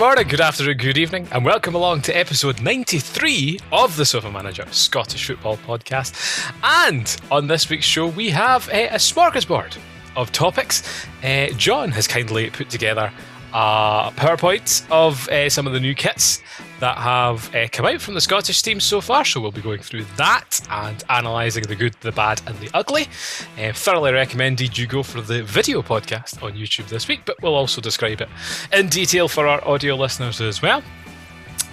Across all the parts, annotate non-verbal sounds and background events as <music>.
Good morning, good afternoon, good evening, and welcome along to episode 93 of the Sofa Manager Scottish Football Podcast. And on this week's show, we have a, a smorgasbord of topics. Uh, John has kindly put together a PowerPoint of uh, some of the new kits that have uh, come out from the Scottish team so far. So we'll be going through that and analysing the good, the bad, and the ugly. Uh, thoroughly recommended you go for the video podcast on YouTube this week, but we'll also describe it in detail for our audio listeners as well.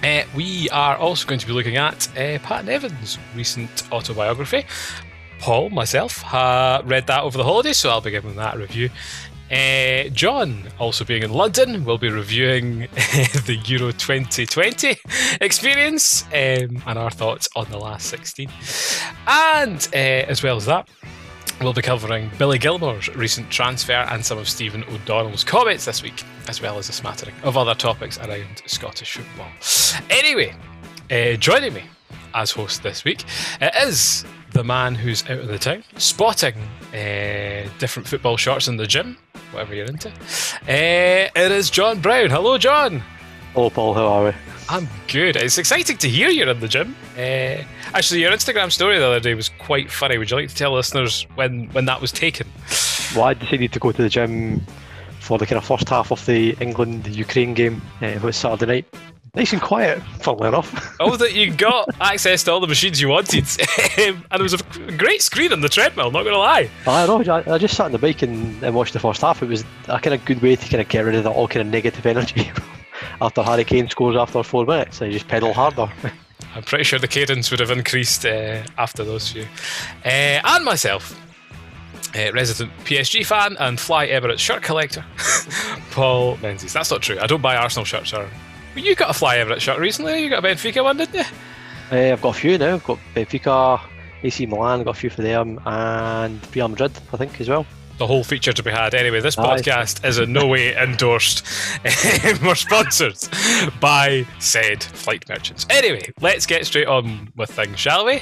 Uh, we are also going to be looking at uh, Pat Nevin's recent autobiography. Paul, myself, uh, read that over the holidays, so I'll be giving that a review. Uh, John, also being in London, will be reviewing <laughs> the Euro 2020 experience um, and our thoughts on the last 16. And uh, as well as that, we'll be covering Billy Gilmour's recent transfer and some of Stephen O'Donnell's comments this week, as well as a smattering of other topics around Scottish football. Anyway, uh, joining me as host this week it is the man who's out of the town, spotting uh, different football shorts in the gym, whatever you're into. Uh, it is John Brown. Hello, John. Hello, Paul. How are we? I'm good. It's exciting to hear you're in the gym. Uh, actually, your Instagram story the other day was quite funny. Would you like to tell listeners when, when that was taken? Well, I decided to go to the gym for the kind of first half of the England Ukraine game. Uh, it was Saturday night. Nice and quiet, funnily enough. <laughs> oh, that you got access to all the machines you wanted, <laughs> and there was a great screen on the treadmill. Not gonna lie. I know. I, I just sat on the bike and, and watched the first half. It was a kind of good way to kind of get rid of that all kind of negative energy <laughs> after Harry Kane scores after four minutes. I just pedal harder. I'm pretty sure the cadence would have increased uh, after those few. Uh, and myself, uh, resident PSG fan and Fly Emirates shirt collector, Paul Menzies. That's not true. I don't buy Arsenal shirts. Or you got a Fly Emirates shot recently. You got a Benfica one, didn't you? Uh, I've got a few now. I've got Benfica, AC Milan. I've got a few for them, and Real Madrid, I think, as well. The whole feature to be had. Anyway, this podcast is in no way <laughs> endorsed <laughs> or sponsored by said flight merchants. Anyway, let's get straight on with things, shall we?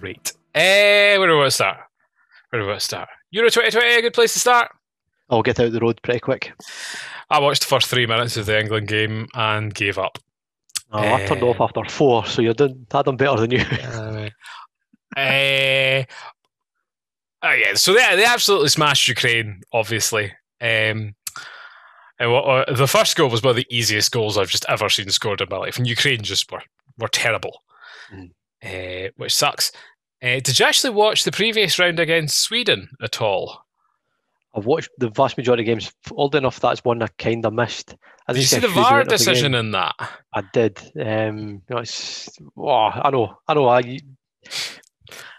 Great. Uh, where do we want to start? Where do to start? Euro 2020, a good place to start. I'll get out the road pretty quick. I watched the first three minutes of the England game and gave up. Oh, uh, I turned off after four, so you're doing that done better than you. <laughs> uh, uh, oh yeah, so they they absolutely smashed Ukraine, obviously. Um, and what, uh, the first goal was one of the easiest goals I've just ever seen scored in my life, and Ukraine just were were terrible, mm. which sucks. Uh, did you actually watch the previous round against Sweden at all? I've watched the vast majority of games. Old enough that's one I kind of missed. I did you see the VAR decision in that? I did. Um, you know, oh, I know, I know. I,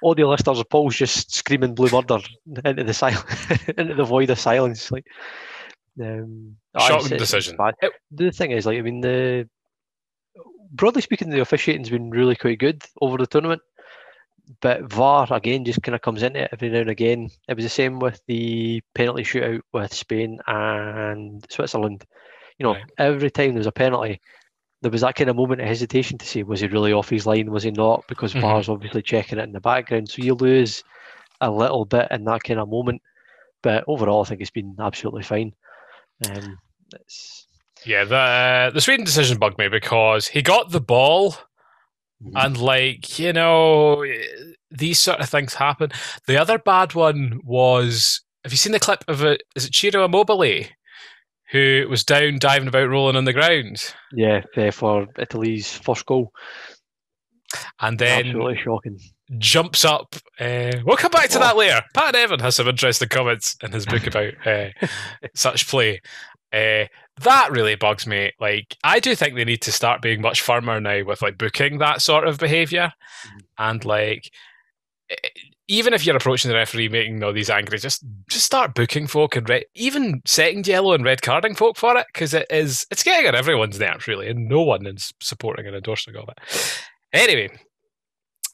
audio listeners of Paul's just screaming blue murder into the silence, <laughs> into the void of silence. Like, um, shocking it's, decision. It's the thing is, like, I mean, the broadly speaking, the officiating's been really quite good over the tournament but VAR again just kind of comes into it every now and again. It was the same with the penalty shootout with Spain and Switzerland. You know, right. every time there was a penalty, there was that kind of moment of hesitation to say, was he really off his line? Was he not? Because mm-hmm. VAR's obviously checking it in the background. So you lose a little bit in that kind of moment. But overall, I think it's been absolutely fine. Um, yeah, the uh, the Sweden decision bugged me because he got the ball Mm-hmm. And like, you know, these sort of things happen. The other bad one was have you seen the clip of it? Is it Ciro Immobile who was down diving about rolling on the ground? Yeah, for Italy's first goal. And then absolutely shocking. Jumps up. Uh, we'll come back to oh. that later. Pat Nevin has some interesting comments in his book <laughs> about uh, such play. Uh, that really bugs me. Like, I do think they need to start being much firmer now with like booking that sort of behavior, mm-hmm. and like, even if you're approaching the referee making all these angry, just just start booking folk and re- even second yellow and red carding folk for it because it is it's getting on everyone's nerves really, and no one is supporting and endorsing of it. Anyway,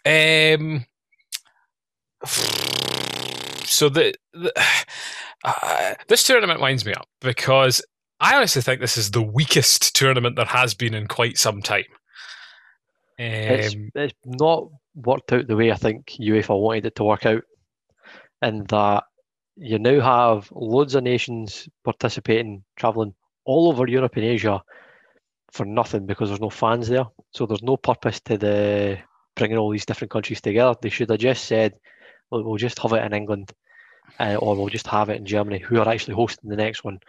um, <sighs> so the, the <sighs> uh, this tournament winds me up because I honestly think this is the weakest tournament there has been in quite some time. Um, it's, it's not worked out the way I think UEFA wanted it to work out. in that you now have loads of nations participating, travelling all over Europe and Asia for nothing because there's no fans there. So there's no purpose to the bringing all these different countries together. They should have just said, well, we'll just have it in England. Uh, or we'll just have it in Germany, who are actually hosting the next one.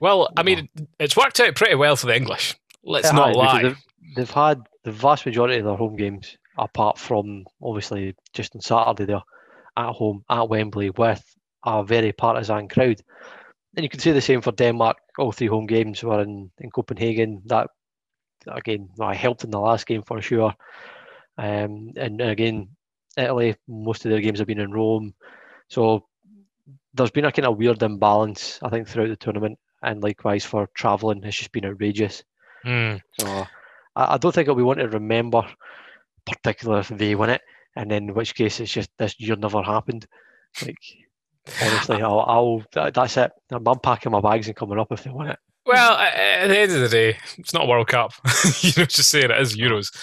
Well, I mean, it's worked out pretty well for the English. Let's not lie. They've, they've, had the vast majority of their home games, apart from obviously just on Saturday there, at home at Wembley with a very partisan crowd. And you can say the same for Denmark. All three home games were in, in Copenhagen. That again, I helped in the last game for sure. Um, and again, Italy, most of their games have been in Rome. So there's been a kind of weird imbalance, I think, throughout the tournament. And likewise for travelling, it's just been outrageous. Mm. So I, I, don't think we want to remember, particularly if they win it, and then in which case it's just this year never happened. Like, honestly, I'll, I'll that's it. I'm unpacking my bags and coming up if they win it. Well, at the end of the day, it's not a World Cup. <laughs> you know, just saying it is Euros,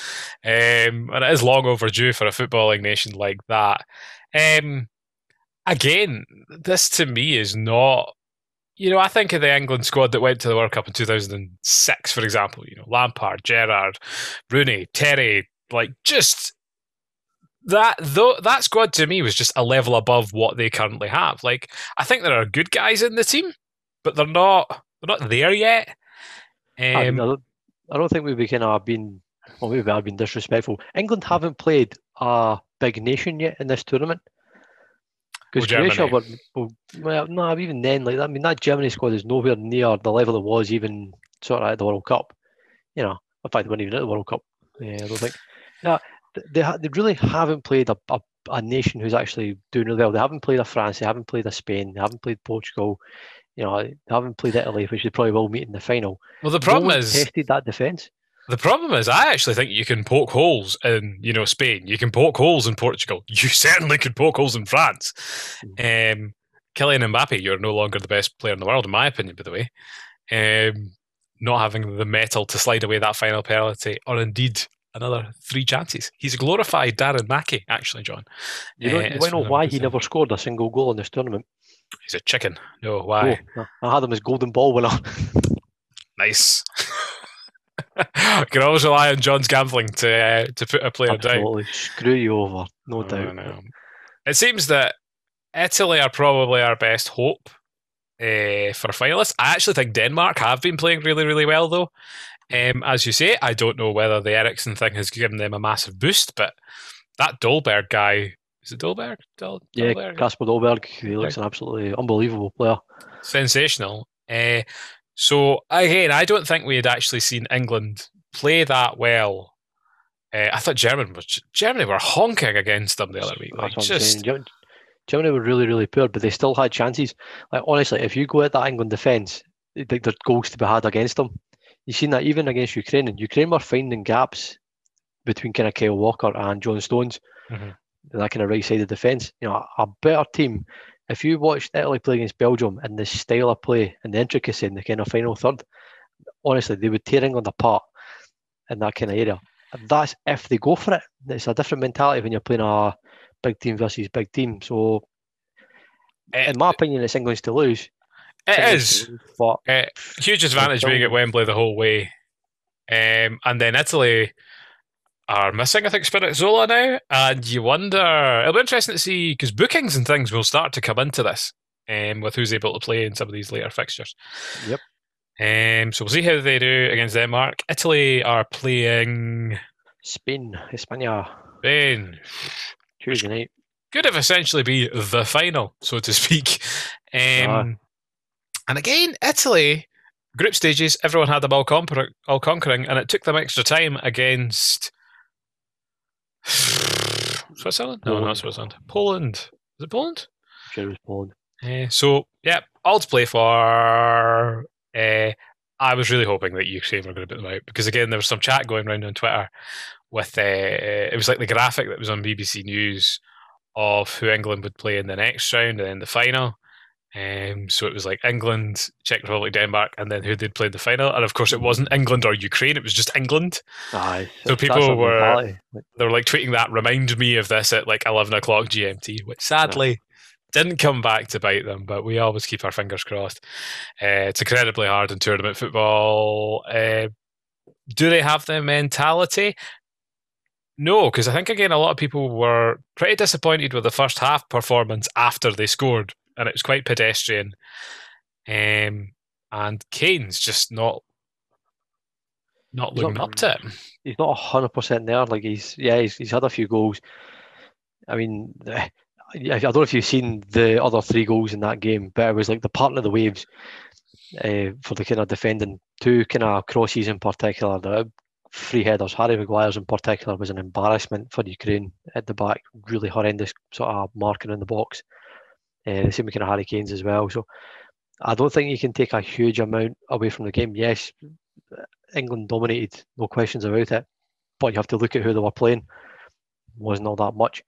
um, and it is long overdue for a footballing nation like that. Um, again, this to me is not. You know, I think of the England squad that went to the World Cup in 2006, for example. You know, Lampard, Gerrard, Rooney, Terry, like just that though that squad to me was just a level above what they currently have. Like I think there are good guys in the team, but they're not they're not there yet. Um, I, don't, I don't think we've kind of been, well, maybe I've been disrespectful. England haven't played a big nation yet in this tournament. Because Croatia were, well, no, even then, like I mean, that Germany squad is nowhere near the level it was even sort of at the World Cup. You know, in fact, they weren't even at the World Cup. Yeah, I don't think. Yeah, they they really haven't played a, a, a nation who's actually doing really well. They haven't played a France. They haven't played a Spain. They haven't played Portugal you know, they haven't played Italy, which they probably will meet in the final. Well, the problem no is tested that defence. The problem is, I actually think you can poke holes in, you know, Spain. You can poke holes in Portugal. <laughs> You certainly could poke holes in France. Mm. Um, Kylian Mbappe, you're no longer the best player in the world, in my opinion, by the way. Um, not having the metal to slide away that final penalty, or indeed another three chances. He's a glorified Darren Mackie, actually, John. You don't, uh, you know why he never scored a single goal in this tournament? He's a chicken. No, why? Oh, I had him as golden ball winner. nice. <laughs> <laughs> can always rely on John's gambling to uh, to put a player Absolutely. down. Screw you over, no oh, doubt. No. It seems that Italy are probably our best hope uh, for finalists. I actually think Denmark have been playing really, really well, though. Um, as you say, I don't know whether the Eriksen thing has given them a massive boost, but that Dolberg guy is it Dolberg? Dol- yeah, Kasper Dolberg. He looks an absolutely unbelievable player. Sensational. Uh, so again, I don't think we had actually seen England play that well. Uh, I thought Germany was Germany were honking against them the other week. Like just Germany were really, really poor, but they still had chances. Like honestly, if you go at that England defence, think there's goals to be had against them. You've seen that even against Ukraine, and Ukraine were finding gaps between kind of Kyle Walker and John Stones. Mm-hmm that kind of right side of defence. You know, a, better team. If you watched Italy play against Belgium and the style of play and the intricacy in the kind of final third, honestly, they would tear England apart in that kind of area. That's if they go for it. It's a different mentality when you're playing a big team versus big team. So, it, in my opinion, it's England's to lose. It is, lose, but uh, huge advantage being at Wembley the whole way. Um, and then Italy are missing, I think, Spinazzola now, and you wonder. It'll be interesting to see because bookings and things will start to come into this um, with who's able to play in some of these later fixtures. Yep. Um, so we'll see how they do against Denmark. Italy are playing Spain, España. Spain. Tuesday night. Could have essentially be the final, so to speak. Um, uh. And again, Italy group stages, everyone had them all, conquer- all conquering, and it took them extra time against <sighs> Switzerland? No, Poland. not Switzerland. Poland. Is it Poland? sure it was Poland. Uh, so, yeah, all to play for. Uh, I was really hoping that Ukraine were going to put them out because, again, there was some chat going around on Twitter with. Uh, it was like the graphic that was on BBC News of who England would play in the next round and then the final. Um, so it was like England, Czech Republic, Denmark, and then who they'd played the final. And of course, it wasn't England or Ukraine; it was just England. Aye, so people were they were like tweeting that. Remind me of this at like eleven o'clock GMT, which sadly didn't come back to bite them, but we always keep our fingers crossed. Uh, it's incredibly hard in tournament football. Uh, do they have the mentality? No, because I think again a lot of people were pretty disappointed with the first half performance after they scored, and it was quite pedestrian. Um, and Kane's just not not looking not, up to it. He's not hundred percent there. Like he's yeah, he's, he's had a few goals. I mean, I don't know if you've seen the other three goals in that game, but it was like the part of the waves uh, for the kind of defending two kind of crosses in particular. The free headers, Harry Maguire's in particular, was an embarrassment for Ukraine at the back. Really horrendous sort of marking in the box. Uh, the same with kind of Harry Kane's as well. So I don't think you can take a huge amount away from the game. Yes, England dominated, no questions about it. But you have to look at who they were playing. Wasn't all that much.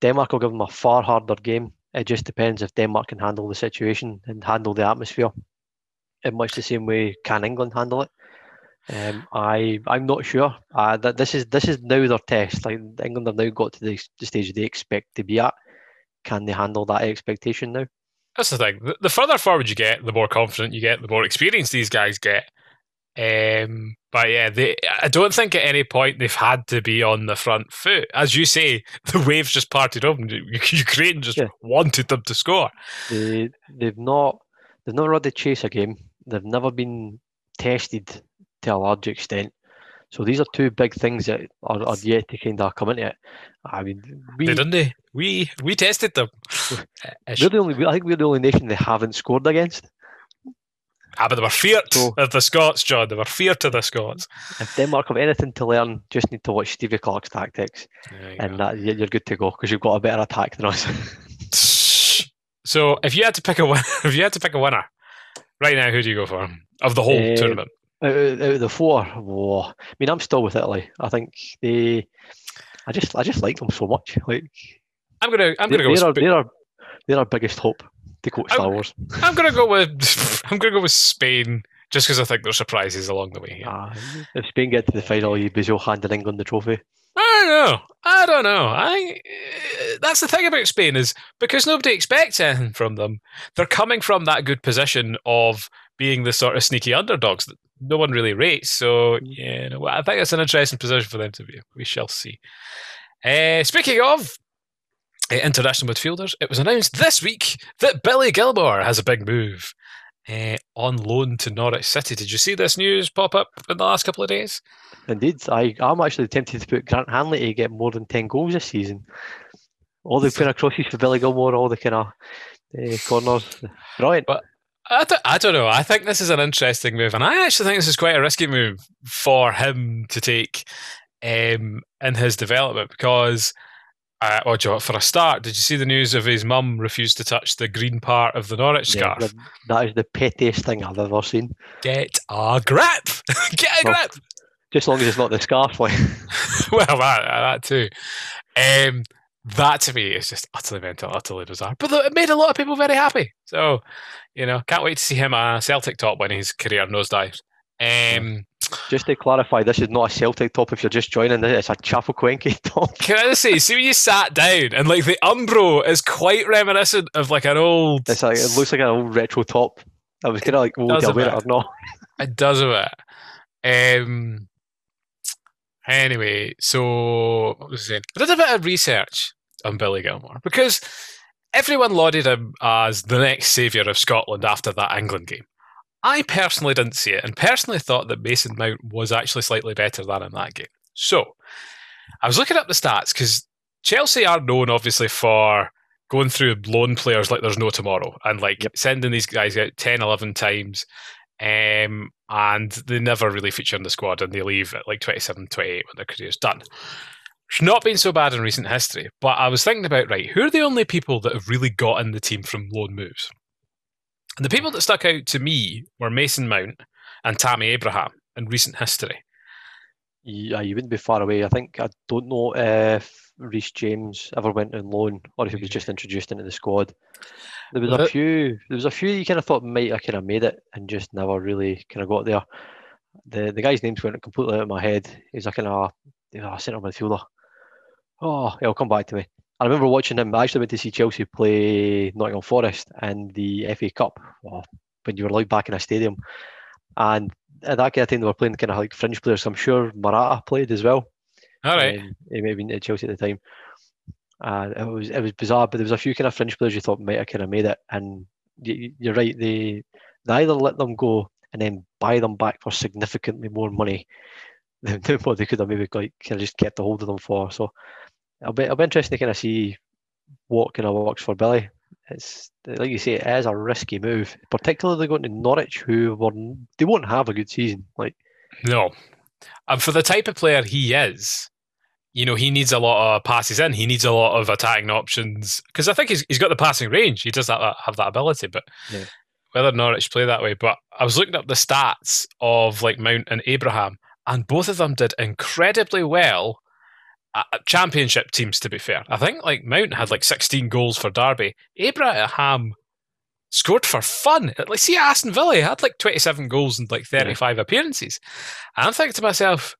Denmark will give them a far harder game. It just depends if Denmark can handle the situation and handle the atmosphere in much the same way can England handle it. Um, I I'm not sure. Uh, that this is this is now their test. Like England have now got to the, the stage they expect to be at. Can they handle that expectation now? That's the thing. The, the further forward you get, the more confident you get, the more experience these guys get. Um, but yeah, they, I don't think at any point they've had to be on the front foot. As you say, <laughs> the waves just parted open. <laughs> Ukraine just yeah. wanted them to score. They, they've not they've never had to chase a game. They've never been tested to a large extent. So these are two big things that are, are yet to kind of come into it. I mean, we didn't they? We we tested them. <laughs> we're the only. I think we're the only nation they haven't scored against. Ah, but they were feared so, of the Scots, John. They were feared to the Scots. If Denmark have anything to learn, just need to watch Stevie Clarke's tactics, and that, you're good to go because you've got a better attack than us. <laughs> so, if you had to pick a winner, <laughs> if you had to pick a winner right now, who do you go for of the whole uh, tournament? Out, out of the four, whoa. I mean, I'm still with Italy. I think they. I just, I just like them so much. Like, I'm gonna, I'm gonna go. They're, they're, our, they're our biggest hope to quote Star I'm, Wars. I'm gonna go with <laughs> I'm gonna go with Spain just because I think there's surprises along the way. Uh, if Spain get to the final, you'd be so handing England the trophy. I don't know. I don't know. I that's the thing about Spain is because nobody expects anything from them. They're coming from that good position of being the sort of sneaky underdogs that no one really rates. So yeah, no, I think it's an interesting position for them to be. We shall see. Uh, speaking of uh, international midfielders, it was announced this week that Billy Gilmour has a big move uh, on loan to Norwich City. Did you see this news pop up in the last couple of days? Indeed, I, I'm actually tempted to put Grant Hanley to get more than 10 goals this season. All the kind of crosses for Billy Gilmour, all the kind of uh, corners. Brilliant. But I don't, I don't know. I think this is an interesting move, and I actually think this is quite a risky move for him to take um, in his development because uh, oh, Joe, for a start, did you see the news of his mum refused to touch the green part of the Norwich yeah, scarf? That is the pettiest thing I've ever seen. Get a grip! <laughs> Get a well, grip! Just as long as it's not the scarf, like. <laughs> well, that, that too. Um, that to me is just utterly mental, utterly bizarre. But it made a lot of people very happy. So, you know, can't wait to see him a Celtic top when his career nosedives. Um, just to clarify, this is not a Celtic top. If you're just joining, it's a Chapecoense <laughs> top. Can I just say, see when you sat down and like the Umbro is quite reminiscent of like an old. It's like it looks like an old retro top. I was kind of like, oh, do I wear it or not? It does a bit. Um. Anyway, so what was I saying? I did a bit of research on Billy Gilmour because everyone lauded him as the next saviour of Scotland after that England game. I personally didn't see it and personally thought that Mason Mount was actually slightly better than in that game. So I was looking up the stats because Chelsea are known obviously for going through loan players like there's no tomorrow and like yep. sending these guys out 10, 11 times. Um, and they never really feature in the squad and they leave at like 27, 28 when their career's done. It's not been so bad in recent history, but I was thinking about right, who are the only people that have really got in the team from loan moves? And the people that stuck out to me were Mason Mount and Tammy Abraham in recent history. Yeah, you wouldn't be far away. I think I don't know if Reece James ever went on loan or if he was just introduced into the squad. There was a few. There was a few you kind of thought might I kind of made it and just never really kind of got there. The the guy's names went completely out of my head. He's a kind of know, centre midfielder. Oh, he'll come back to me. I remember watching him. I actually went to see Chelsea play Nottingham Forest in the FA Cup oh, when you were allowed back in a stadium. And at that kind of time, they were playing kind of like fringe players. I'm sure Morata played as well. All right. Um, he may have been at Chelsea at the time. Uh, it was it was bizarre, but there was a few kind of fringe players you thought might have kind of made it. And you, you're right, they, they either let them go and then buy them back for significantly more money <laughs> than, than what they could have maybe like kind of just kept a hold of them for. So it'll be it'll be interesting to kind of see what kind of works for Billy. It's like you say, it is a risky move, particularly going to Norwich, who were they won't have a good season. Like no, and for the type of player he is, you know, he needs a lot of passes in. He needs a lot of attacking options because I think he's he's got the passing range. He does that have that ability, but. Yeah. Whether Norwich play that way, but I was looking up the stats of like Mount and Abraham, and both of them did incredibly well at championship teams, to be fair. I think like Mount had like 16 goals for Derby. Abraham scored for fun. Like, see, Aston Villa had like 27 goals and like 35 yeah. appearances. And I'm thinking to myself,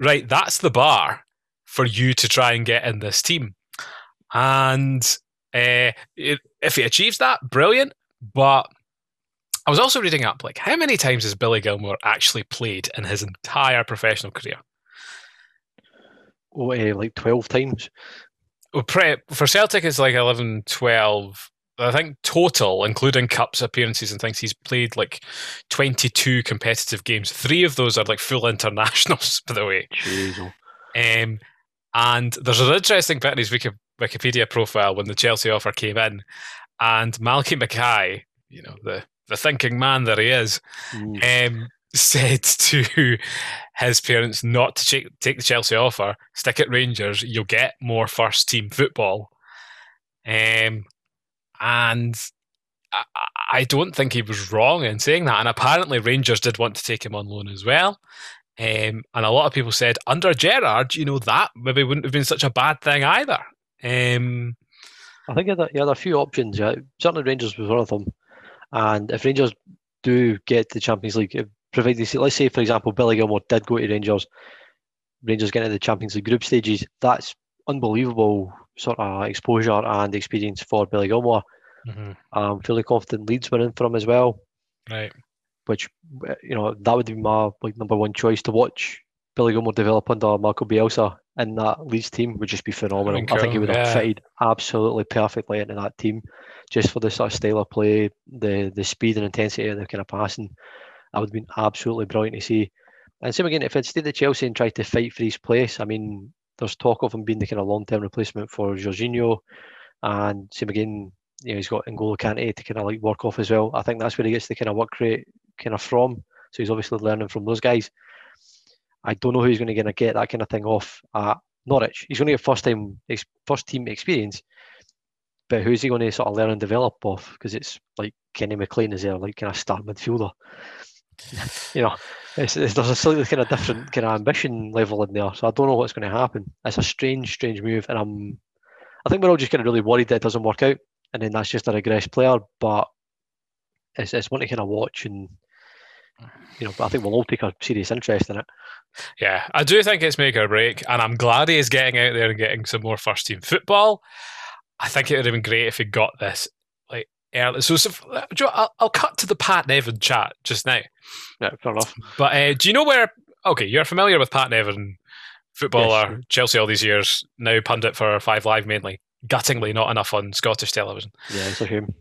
right, that's the bar for you to try and get in this team. And uh, it, if he achieves that, brilliant. But I was also reading up, like, how many times has Billy Gilmour actually played in his entire professional career? oh, uh, like 12 times. Well, for Celtic, it's like 11, 12. I think total, including cups appearances and things, he's played like 22 competitive games. Three of those are like full <laughs> internationals, by the way. Um, and there's an interesting bit in his Wikipedia profile when the Chelsea offer came in, and Malky Mackay, you know, the, the thinking man that he is, um, <laughs> said to his parents not to take, take the Chelsea offer, stick at Rangers, you'll get more first team football. Um, and I, I, don't think he was wrong in saying that. And apparently, Rangers did want to take him on loan as well. Um, and a lot of people said under Gerrard, you know, that maybe wouldn't have been such a bad thing either. Um, I think he had, a, had a few options. Yeah. Certainly, Rangers was one of them. And if Rangers do get the Champions League, provided, let's say, for example, Billy Gilmour did go to Rangers, Rangers get into the Champions League group stages, that's unbelievable sort of exposure and experience for Billy Gilmour. Mm-hmm. I'm fully confident Leeds were in for him as well. Right. Which, you know, that would be my like number one choice to watch Billy Gilmour develop under Marco Bielsa in that Leeds team would just be phenomenal. I think he would have yeah. fitted absolutely perfectly into that team just for the sort of style of play, the the speed and intensity and the kind of passing that would have been absolutely brilliant to see. And same again, if he'd stayed at Chelsea and tried to fight for his place, I mean, there's talk of him being the kind of long term replacement for Jorginho. And same again, you know, he's got N'Golo Kante to kind of like work off as well. I think that's where he gets the kind of work rate kind of from. So he's obviously learning from those guys. I don't know who he's going to get that kind of thing off at Norwich. He's going to get first time, first team experience, but who's he going to sort of learn and develop off? Because it's like Kenny McLean is there, like kind of star midfielder. <laughs> you know, it's, it's, there's a slightly kind of different kind of ambition level in there. So I don't know what's going to happen. It's a strange, strange move, and I'm, I think we're all just kind of really worried that it doesn't work out, and then that's just a regress player. But it's it's one to kind of watch, and you know, but I think we'll all take a serious interest in it. Yeah, I do think it's make or break, and I'm glad he is getting out there and getting some more first team football. I think it would have been great if he got this like early. So, so I'll, I'll, cut to the Pat Nevin chat just now. Yeah, fair enough. But uh, do you know where? Okay, you're familiar with Pat Nevin, footballer, yes. Chelsea all these years, now pundit for Five Live mainly. Guttingly, not enough on Scottish television. Yeah, it's a shame.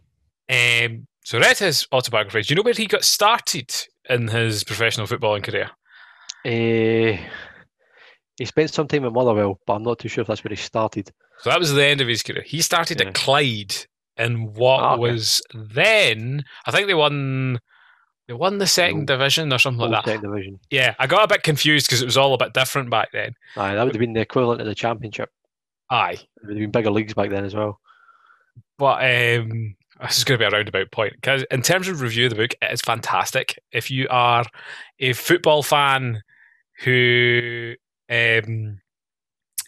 Um, so, read his autobiography. Do you know where he got started in his professional footballing career? Uh, he spent some time at Motherwell, but I'm not too sure if that's where he started. So that was the end of his career. He started yeah. at Clyde in what oh, okay. was then I think they won they won the second division or something like that. Second division. Yeah, I got a bit confused because it was all a bit different back then. Aye, that would have been the equivalent of the championship. Aye, it would have been bigger leagues back then as well. But um, this is going to be a roundabout point because in terms of review of the book, it is fantastic. If you are a football fan who, um,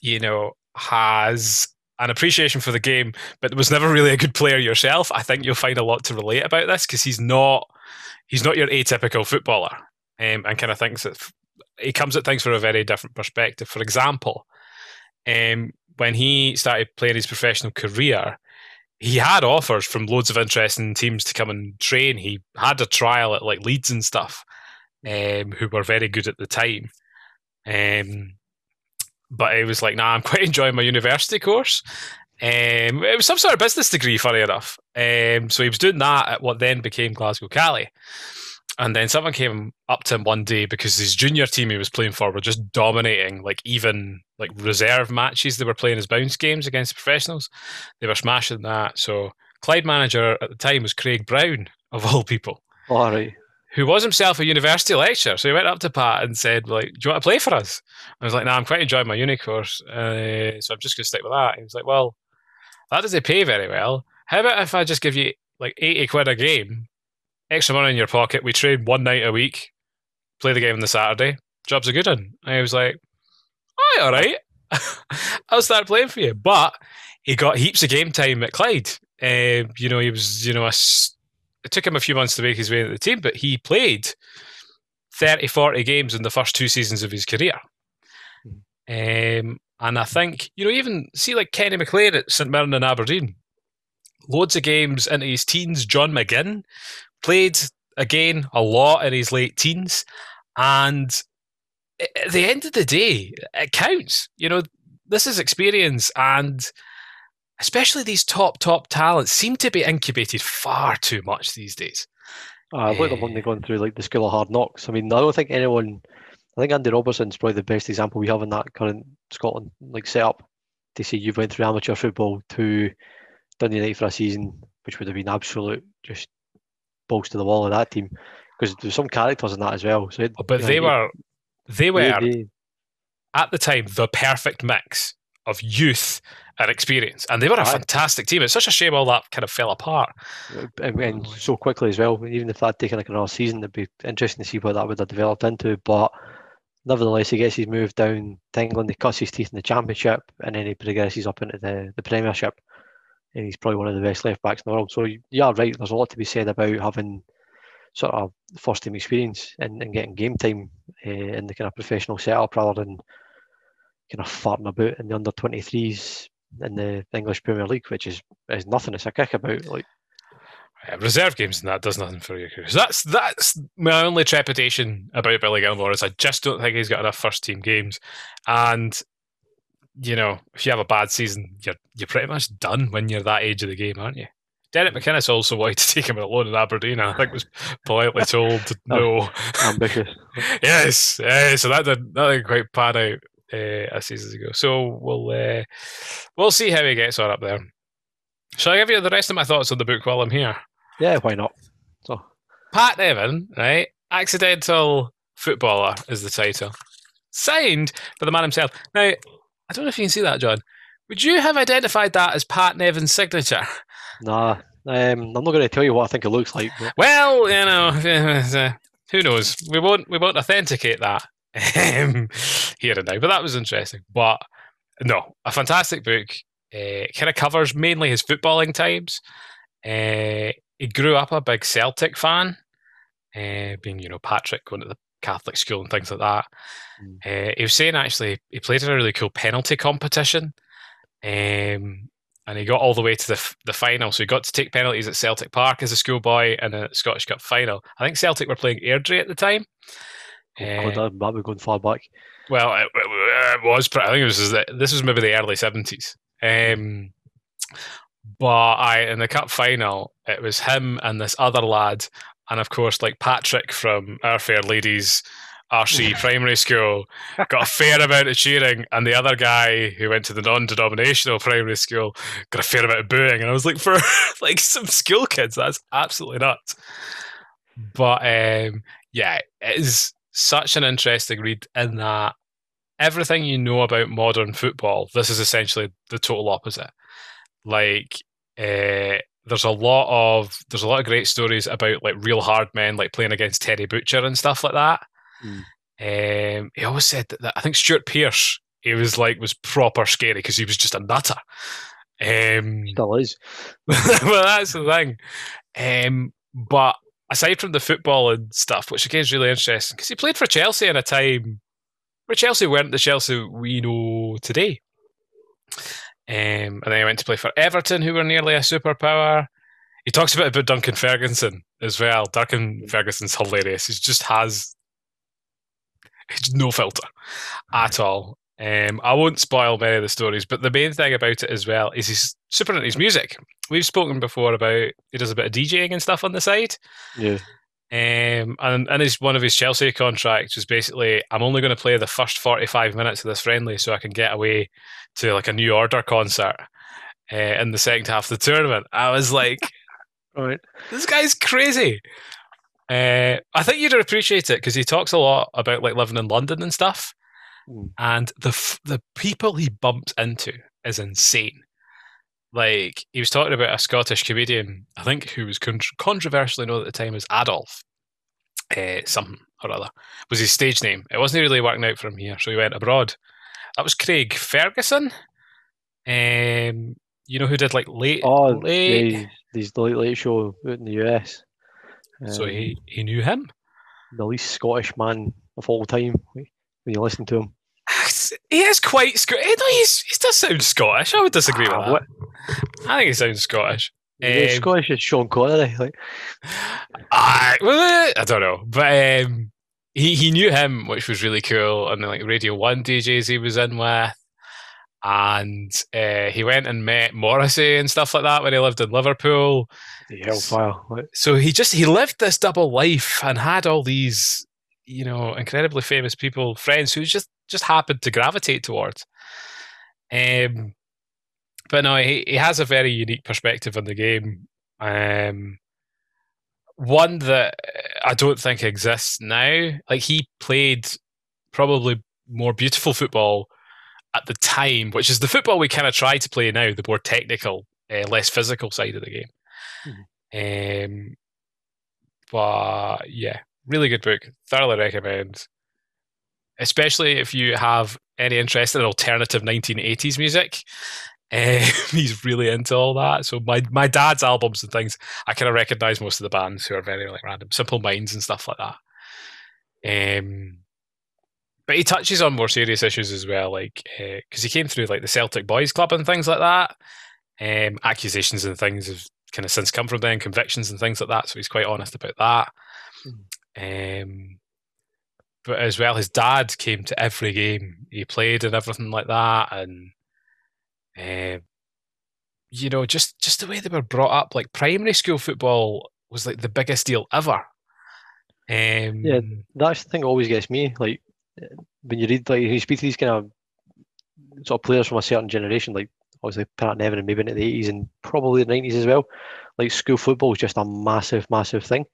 you know, has an appreciation for the game, but was never really a good player yourself, I think you'll find a lot to relate about this because he's not he's not your atypical footballer, um, and kind of thinks that he comes at things from a very different perspective. For example, um, when he started playing his professional career, he had offers from loads of interesting teams to come and train. He had a trial at like Leeds and stuff, um, who were very good at the time. Um, but it was like, nah, I'm <laughs> quite enjoying my university course. Um, it was some sort of business degree, funny enough. Um, so he was doing that at what then became Glasgow Caley. And then someone came up to him one day because his junior team he was playing for were just dominating, like even like reserve matches they were playing as bounce games against professionals. They were smashing that. So Clyde manager at the time was Craig Brown, of all people. All right who was himself a university lecturer. So he went up to Pat and said, like, do you want to play for us? I was like, no, nah, I'm quite enjoying my uni course. Uh, so I'm just going to stick with that. He was like, well, that doesn't pay very well. How about if I just give you like 80 quid a game, extra money in your pocket, we train one night a week, play the game on the Saturday, job's a good one. And was like, aye, all right. <laughs> I'll start playing for you. But he got heaps of game time at Clyde. Uh, you know, he was, you know, a it took him a few months to make his way into the team, but he played 30, 40 games in the first two seasons of his career. Um, and I think, you know, even see like Kenny McLean at St Mirren and Aberdeen, loads of games into his teens. John McGinn played again a lot in his late teens. And at the end of the day, it counts. You know, this is experience and especially these top top talents seem to be incubated far too much these days. Uh, look at the one they're going through, like the school of hard knocks. I mean, I don't think anyone. I think Andy Robertson's probably the best example we have in that current Scotland like setup. To see you've went through amateur football to Dun United for a season, which would have been absolute just balls to the wall of that team because there's some characters in that as well. So, oh, but they were, they were they, at the time the perfect mix of youth and experience. And they were a fantastic team. It's such a shame all that kind of fell apart. Uh, and so quickly as well. Even if that taken like another season, it'd be interesting to see what that would have developed into. But nevertheless, he gets his move down to England, he cuts his teeth in the championship, and then he progresses up into the, the premiership. And he's probably one of the best left backs in the world. So you are right, there's a lot to be said about having sort of first team experience and, and getting game time uh, in the kind of professional setup rather than kind of farting about in the under 23s in the English Premier League, which is is nothing It's a kick about. Like reserve games and that does nothing for you. That's that's my only trepidation about Billy Gilmour is I just don't think he's got enough first team games, and you know if you have a bad season, you're you're pretty much done when you're that age of the game, aren't you? Derek McInnes also wanted to take him at loan in Aberdeen. I think was politely <laughs> told no. Ambitious. <laughs> yes, yeah, so that did that didn't quite pan out uh, a season ago. So we'll uh, we'll see how he gets on up there. Shall I give you the rest of my thoughts on the book while I'm here? Yeah, why not? So Pat Nevin, right? Accidental footballer is the title. Signed by the man himself. Now, I don't know if you can see that, John. Would you have identified that as Pat Nevin's signature? Nah, um, I'm not going to tell you what I think it looks like. But... Well, you know, <laughs> who knows? We won't we won't authenticate that um, <laughs> here and now. But that was interesting. But no, a fantastic book. Uh, kind of covers mainly his footballing times. Uh, he grew up a big Celtic fan, uh, being you know Patrick going to the Catholic school and things like that. Mm. he was saying actually he played in a really cool penalty competition, um, and he got all the way to the the final. So he got to take penalties at Celtic Park as a schoolboy in a Scottish Cup final. I think Celtic were playing Airdrie at the time. Oh, God, that, would going far back. Well, it, it, was. I think it was. This was maybe the early seventies. Um, but I in the cup final, it was him and this other lad, and of course, like Patrick from Our Fair Ladies RC primary school, got a fair amount of cheering, and the other guy who went to the non-denominational primary school got a fair amount of booing. And I was like, for <laughs> like some school kids, that's absolutely nuts. But um, yeah, it is such an interesting read in that everything you know about modern football, this is essentially the total opposite. Like, uh, there's a lot of there's a lot of great stories about like real hard men, like playing against Terry Butcher and stuff like that. Mm. Um, he always said that, that, I think Stuart Pearce, he was like was proper scary because he was just a nutter. Um, Still is. <laughs> well, that's the thing. Um, but aside from the football and stuff, which again is really interesting because he played for Chelsea in a time where Chelsea weren't the Chelsea we know today. Um, and then he went to play for Everton, who were nearly a superpower. He talks a bit about Duncan Ferguson as well. Duncan Ferguson's hilarious. He just has no filter at all. Um, I won't spoil many of the stories, but the main thing about it as well is he's super into his music. We've spoken before about he does a bit of DJing and stuff on the side. Yeah. Um, and and his one of his Chelsea contracts was basically I'm only going to play the first 45 minutes of this friendly so I can get away to like a New Order concert uh, in the second half of the tournament. I was like, <laughs> Right. this guy's crazy. Uh, I think you'd appreciate it because he talks a lot about like living in London and stuff, Mm. and the f- the people he bumps into is insane. Like he was talking about a Scottish comedian, I think, who was con- controversially known at the time as Adolf, uh, something or other was his stage name. It wasn't really working out for him here, so he went abroad. That was Craig Ferguson. Um, you know who did like late, Oh, late. yeah, these the late late show out in the US. So Um, he he knew him. the least Scottish man of all time when you listen to him. <sighs> He is quite Scottish. No, he's, he does sound Scottish. I would disagree Ah, with that. what- I think he sounds Scottish. Um, Scottish is Sean Connery. Like, <sighs> I, well, I don't know, but um, he he knew him, which was really cool. And like Radio One DJs he was in with, and uh, he went and met Morrissey and stuff like that when he lived in Liverpool. The hellfire. So he just he lived this double life and had all these, you know, incredibly famous people, friends who just just happened to gravitate towards. Um, but no, he, he has a very unique perspective on the game. Um, one that I don't think exists now. Like he played probably more beautiful football at the time, which is the football we kind of try to play now, the more technical, uh, less physical side of the game. Um, but yeah, really good book. Thoroughly recommend. Especially if you have any interest in alternative 1980s music. Um, <laughs> he's really into all that. So my my dad's albums and things, I kind of recognize most of the bands who are very like random, Simple Minds and stuff like that. Um, but he touches on more serious issues as well, like because he came through like the Celtic Boys Club and things like that. Um, accusations and things have kind of since come from them, convictions and things like that. So he's quite honest about that. Um, but as well, his dad came to every game he played and everything like that, and um, you know, just just the way they were brought up, like primary school football was like the biggest deal ever. Um, Yeah. that's the thing that always gets me. Like when you read, like you speak to these kind of sort of players from a certain generation, like obviously Pat Nevin and maybe into the eighties and probably the nineties as well. Like school football was just a massive, massive thing.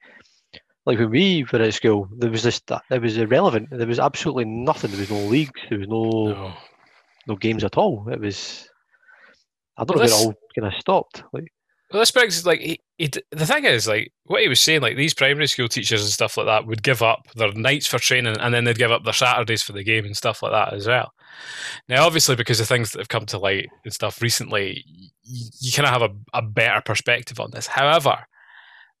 Like when we were at school, there was just that. it was irrelevant. There was absolutely nothing. There was no leagues. There was no no. no games at all. It was. I don't Well, know if this- it all kind of stopped. Like Well, this brings like he, he, the thing is like what he was saying like these primary school teachers and stuff like that would give up their nights for training and then they'd give up their Saturdays for the game and stuff like that as well. Now, obviously, because of things that have come to light and stuff recently, you, you kind of have a, a better perspective on this. However,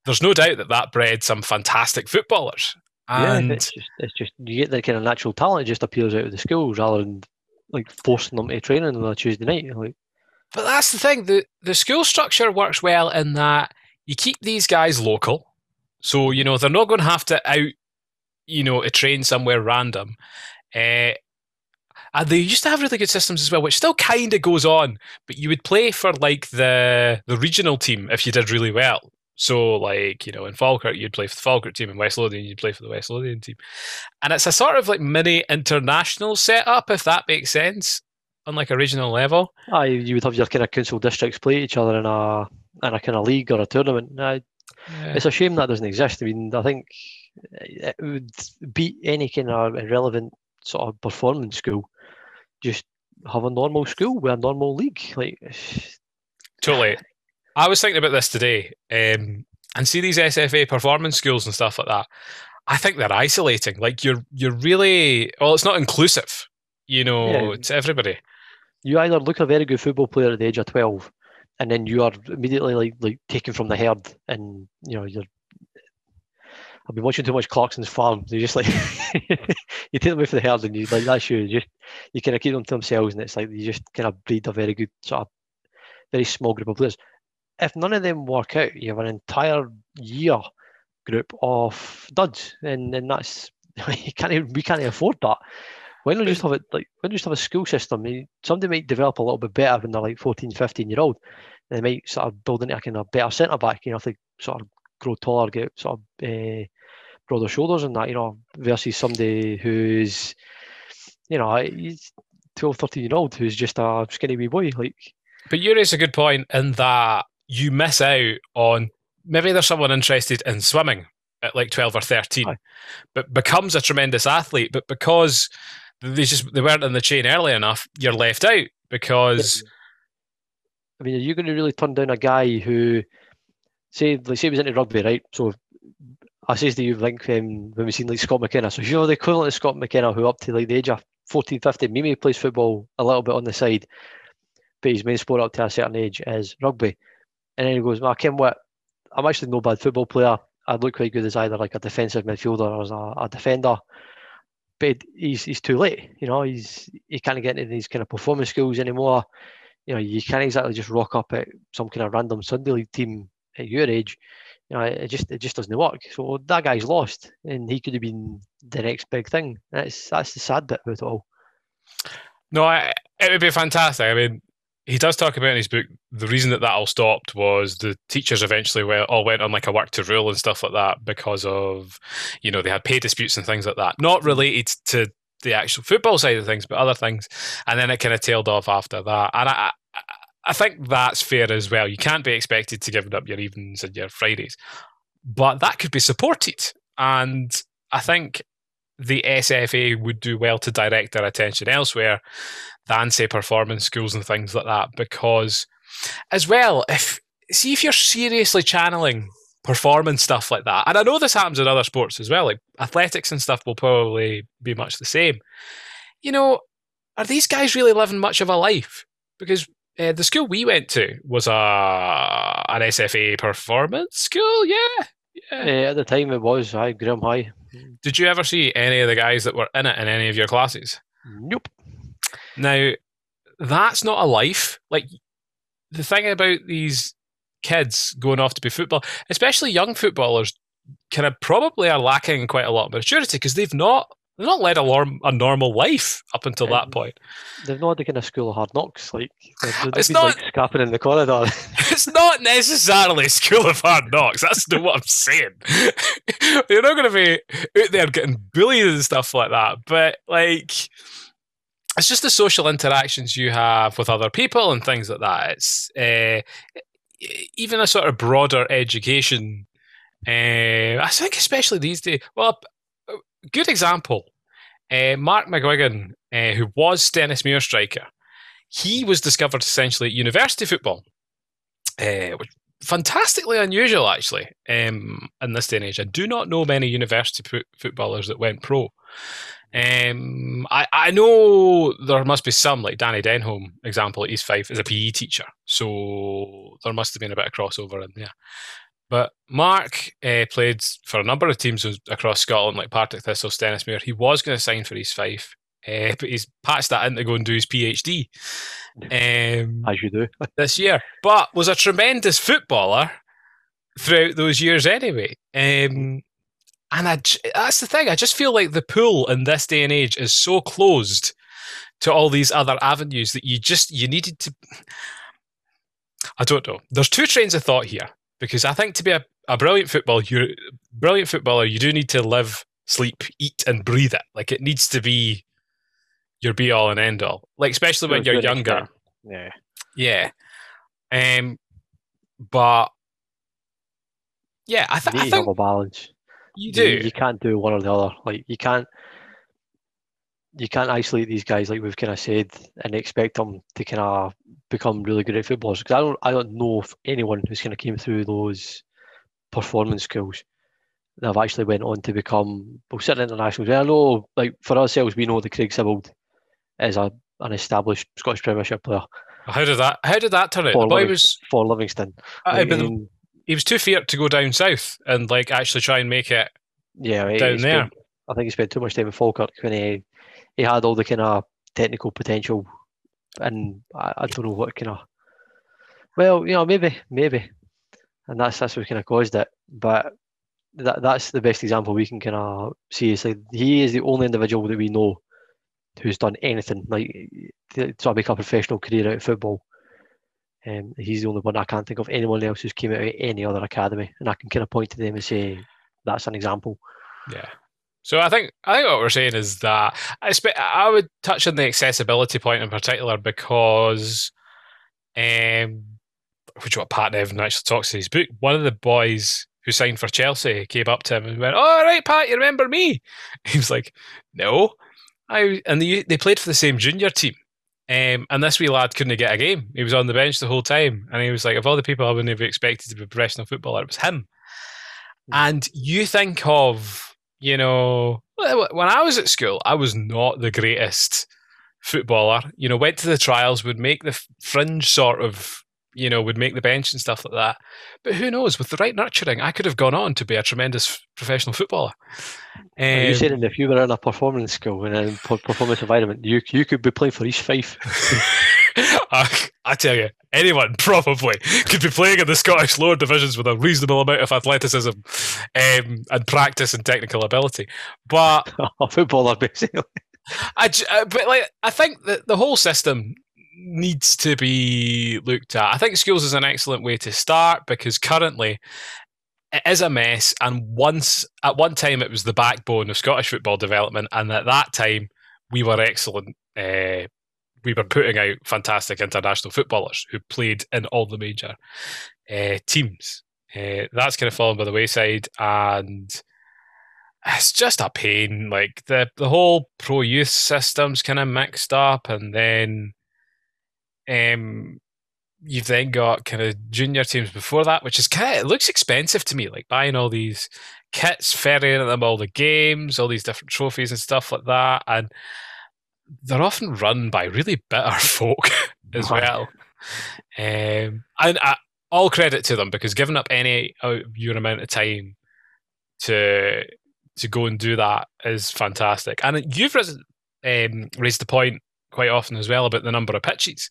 there's no doubt that that bred some fantastic footballers. And yeah, it's just it's just you get that kind of natural talent. It just appears out of the schools rather than like forcing them to training on a Tuesday night. Like But that's the thing. The the school structure works well in that you keep these guys local. So, you know, they're not going to have to out, you know, to train somewhere random. Uh, and they used to have really good systems as well, which still kind of goes on. But you would play for like the the regional team if you did really well. So, like you know, in Falkirk, you'd play for the Falkirk team. In West Lothian, you'd play for the West Lothian team. And it's a sort of like mini international setup, if that makes sense, on like a regional level. ah, you, you would have your kind of council districts play each other in a in a kind of league or a tournament. Uh, Yeah. It's a shame that doesn't exist. I mean, I think it would beat any kind of irrelevant sort of performance school. Just have a normal school with a normal league. Like <sighs> Totally. I was thinking about this today, um, and see these SFA performance schools and stuff like that. I think they're isolating. Like you're you're really well. It's not inclusive. You know, Yeah. to everybody. You either look a very good football player at the age of twelve, and then you are immediately like like taken from the herd, and you know you're. I've been watching too much Clarkson's farm. They just like <laughs> you take them away for the herd and you like that's you just you kind of keep them to themselves and it's like you just kind of breed a very good sort of very small group of players. If none of them work out, you have an entire year group of duds, and then that's <laughs> you can't even, we can't afford that. Why you just have it like why you just have a school system? I mean, somebody might develop a little bit better when they're like 14, 15 year old. They might sort of build into a kind of better centre back, you know, if they sort of grow taller, get sort of uh, broader shoulders and that, you know, versus somebody who's, you know, he's 12, 13 year old who's just a skinny wee boy. Like, but you raise a good point in that you miss out on maybe there's someone interested in swimming at like 12 or 13, Aye. but becomes a tremendous athlete, but because they just they weren't in the chain early enough, you're left out because. I mean, are you going to really turn down a guy who, say, like say he was into rugby, right? So I says to you, like um, when we seen like Scott McKenna. So you know the equivalent of Scott McKenna, who up to like the age of 14, 15, maybe plays football a little bit on the side, but his main sport up to a certain age is rugby. And then he goes, well, Kim, what? I'm actually no bad football player. I'd look quite good as either like a defensive midfielder or as a, a defender. But he's he's too late. You know, he's he can't get into these kind of performance skills anymore. You know, you can't exactly just rock up at some kind of random Sunday league team at your age. You know, it just it just doesn't work. So that guy's lost, and he could have been the next big thing. That's that's the sad bit about it all. No, I, it would be fantastic. I mean, he does talk about in his book the reason that that all stopped was the teachers eventually all went on like a work to rule and stuff like that because of you know they had pay disputes and things like that. Not related to the actual football side of things but other things. And then it kind of tailed off after that. And I, I think that's fair as well. You can't be expected to give up your evenings and your Fridays. But that could be supported. And I think the SFA would do well to direct their attention elsewhere than say performance schools and things like that because as well if see if you're seriously channeling performance stuff like that and i know this happens in other sports as well like athletics and stuff will probably be much the same you know are these guys really living much of a life because uh, the school we went to was a an sfa performance school yeah yeah. Uh, at the time it was high Graeme High. Did you ever see any of the guys that were in it in any of your classes? Nope. Now, that's not a life. Like the thing about these kids going off to be football, especially young footballers, kind of probably are lacking quite a lot of maturity because they've not they've not led a, a normal life up until um, that point. They've not had a kind of school of hard knocks, like they've, it's not like scapping in the corridor. <laughs> it's not necessarily school of hard knocks. That's not what I'm saying. <laughs> You're not going to be out there getting bullied and stuff like that, but like it's just the social interactions you have with other people and things like that. It's uh, even a sort of broader education. Uh, I think, especially these days. Well, good example. Uh, Mark McGuigan, uh, who was Stenhousemuir striker, he was discovered essentially at university football, uh, which fantastically unusual actually um, in this day and age. I do not know many university footballers that went pro. Um, I, I know there must be some, like Danny Denholm, example at East Fife, is a PE teacher. So there must have been a bit of crossover in there. But Mark uh, played for a number of teams across Scotland, like Partick Thistle, Stenhousemuir. He was going to sign for East Fife, uh, but he's patched that in to go and do his PhD. Um, As you do. <laughs> this year. But was a tremendous footballer throughout those years anyway. Um, and I, that's the thing. I just feel like the pool in this day and age is so closed to all these other avenues that you just you needed to. I don't know. There's two trains of thought here because I think to be a, a brilliant football, you brilliant footballer, you do need to live, sleep, eat, and breathe it. Like it needs to be your be all and end all. Like especially when you're younger. Yeah. Yeah. Um. But yeah, I, th- you I think balance. You do. You, you can't do one or the other. Like you can't you can't isolate these guys like we've kind of said and expect them to kind of become really good at footballers because I don't I don't know if anyone who's kind of came through those performance skills that have actually went on to become well certain internationals. I know like for ourselves we know that Craig Sibbald is a an established Scottish Premiership player. How did that how did that turn out? For, the boy was for Livingston. I, like, been, he was too feared to go down south and like actually try and make it Yeah, down there. spent- I think he spent too much time in Falkirk when he he had all the kind of technical potential, and I, I don't know what kind of. Well, you know, maybe, maybe, and that's that's what kind of caused it. But that that's the best example we can kind of see. Like he is the only individual that we know who's done anything like to to make a professional career out of football. Um, he's the only one I can't think of anyone else who's came out of any other academy, and I can kind of point to them and say that's an example. Yeah. So I think I think what we're saying is that I spe- I would touch on the accessibility point in particular because, um, which what Pat Nevin actually talks in his book. One of the boys who signed for Chelsea came up to him and went, "All right, Pat, you remember me?" <laughs> He was like, "No." I and they they played for the same junior team. Um, and this wee lad couldn't get a game. He was on the bench the whole time, and he was like, "Of all the people I wouldn't have expected to be a professional footballer, it was him." And you think of, you know, when I was at school, I was not the greatest footballer. You know, went to the trials, would make the fringe sort of, you know, would make the bench and stuff like that. But who knows? With the right nurturing, I could have gone on to be a tremendous professional footballer. Are you Um, saying if you were in a performance school and a performance environment, you you could be playing for East Fife? <laughs> I, <laughs> I tell you, anyone probably could be playing in the Scottish lower divisions with a reasonable amount of athleticism um, and practice and technical ability. But a <laughs> footballer, basically. I, uh, but like, I think that the whole system needs to be looked at. I think schools is an excellent way to start because currently it is a mess. And once at one time it was the backbone of Scottish football development, and at that time we were excellent. Uh, we were putting out fantastic international footballers who played in all the major uh, teams. Uh, that's kind of fallen by the wayside, and it's just a pain. Like the the whole pro youth system's kind of mixed up, and then um, you've then got kind of junior teams before that, which is kind of it looks expensive to me. Like buying all these kits, ferrying them all the games, all these different trophies and stuff like that, and they're often run by really bitter <laughs> folk as well. Um, and uh, all credit to them because giving up any of your amount of time to to go and do that is fantastic. And you've ris- um, raised the point quite often as well about the number of pitches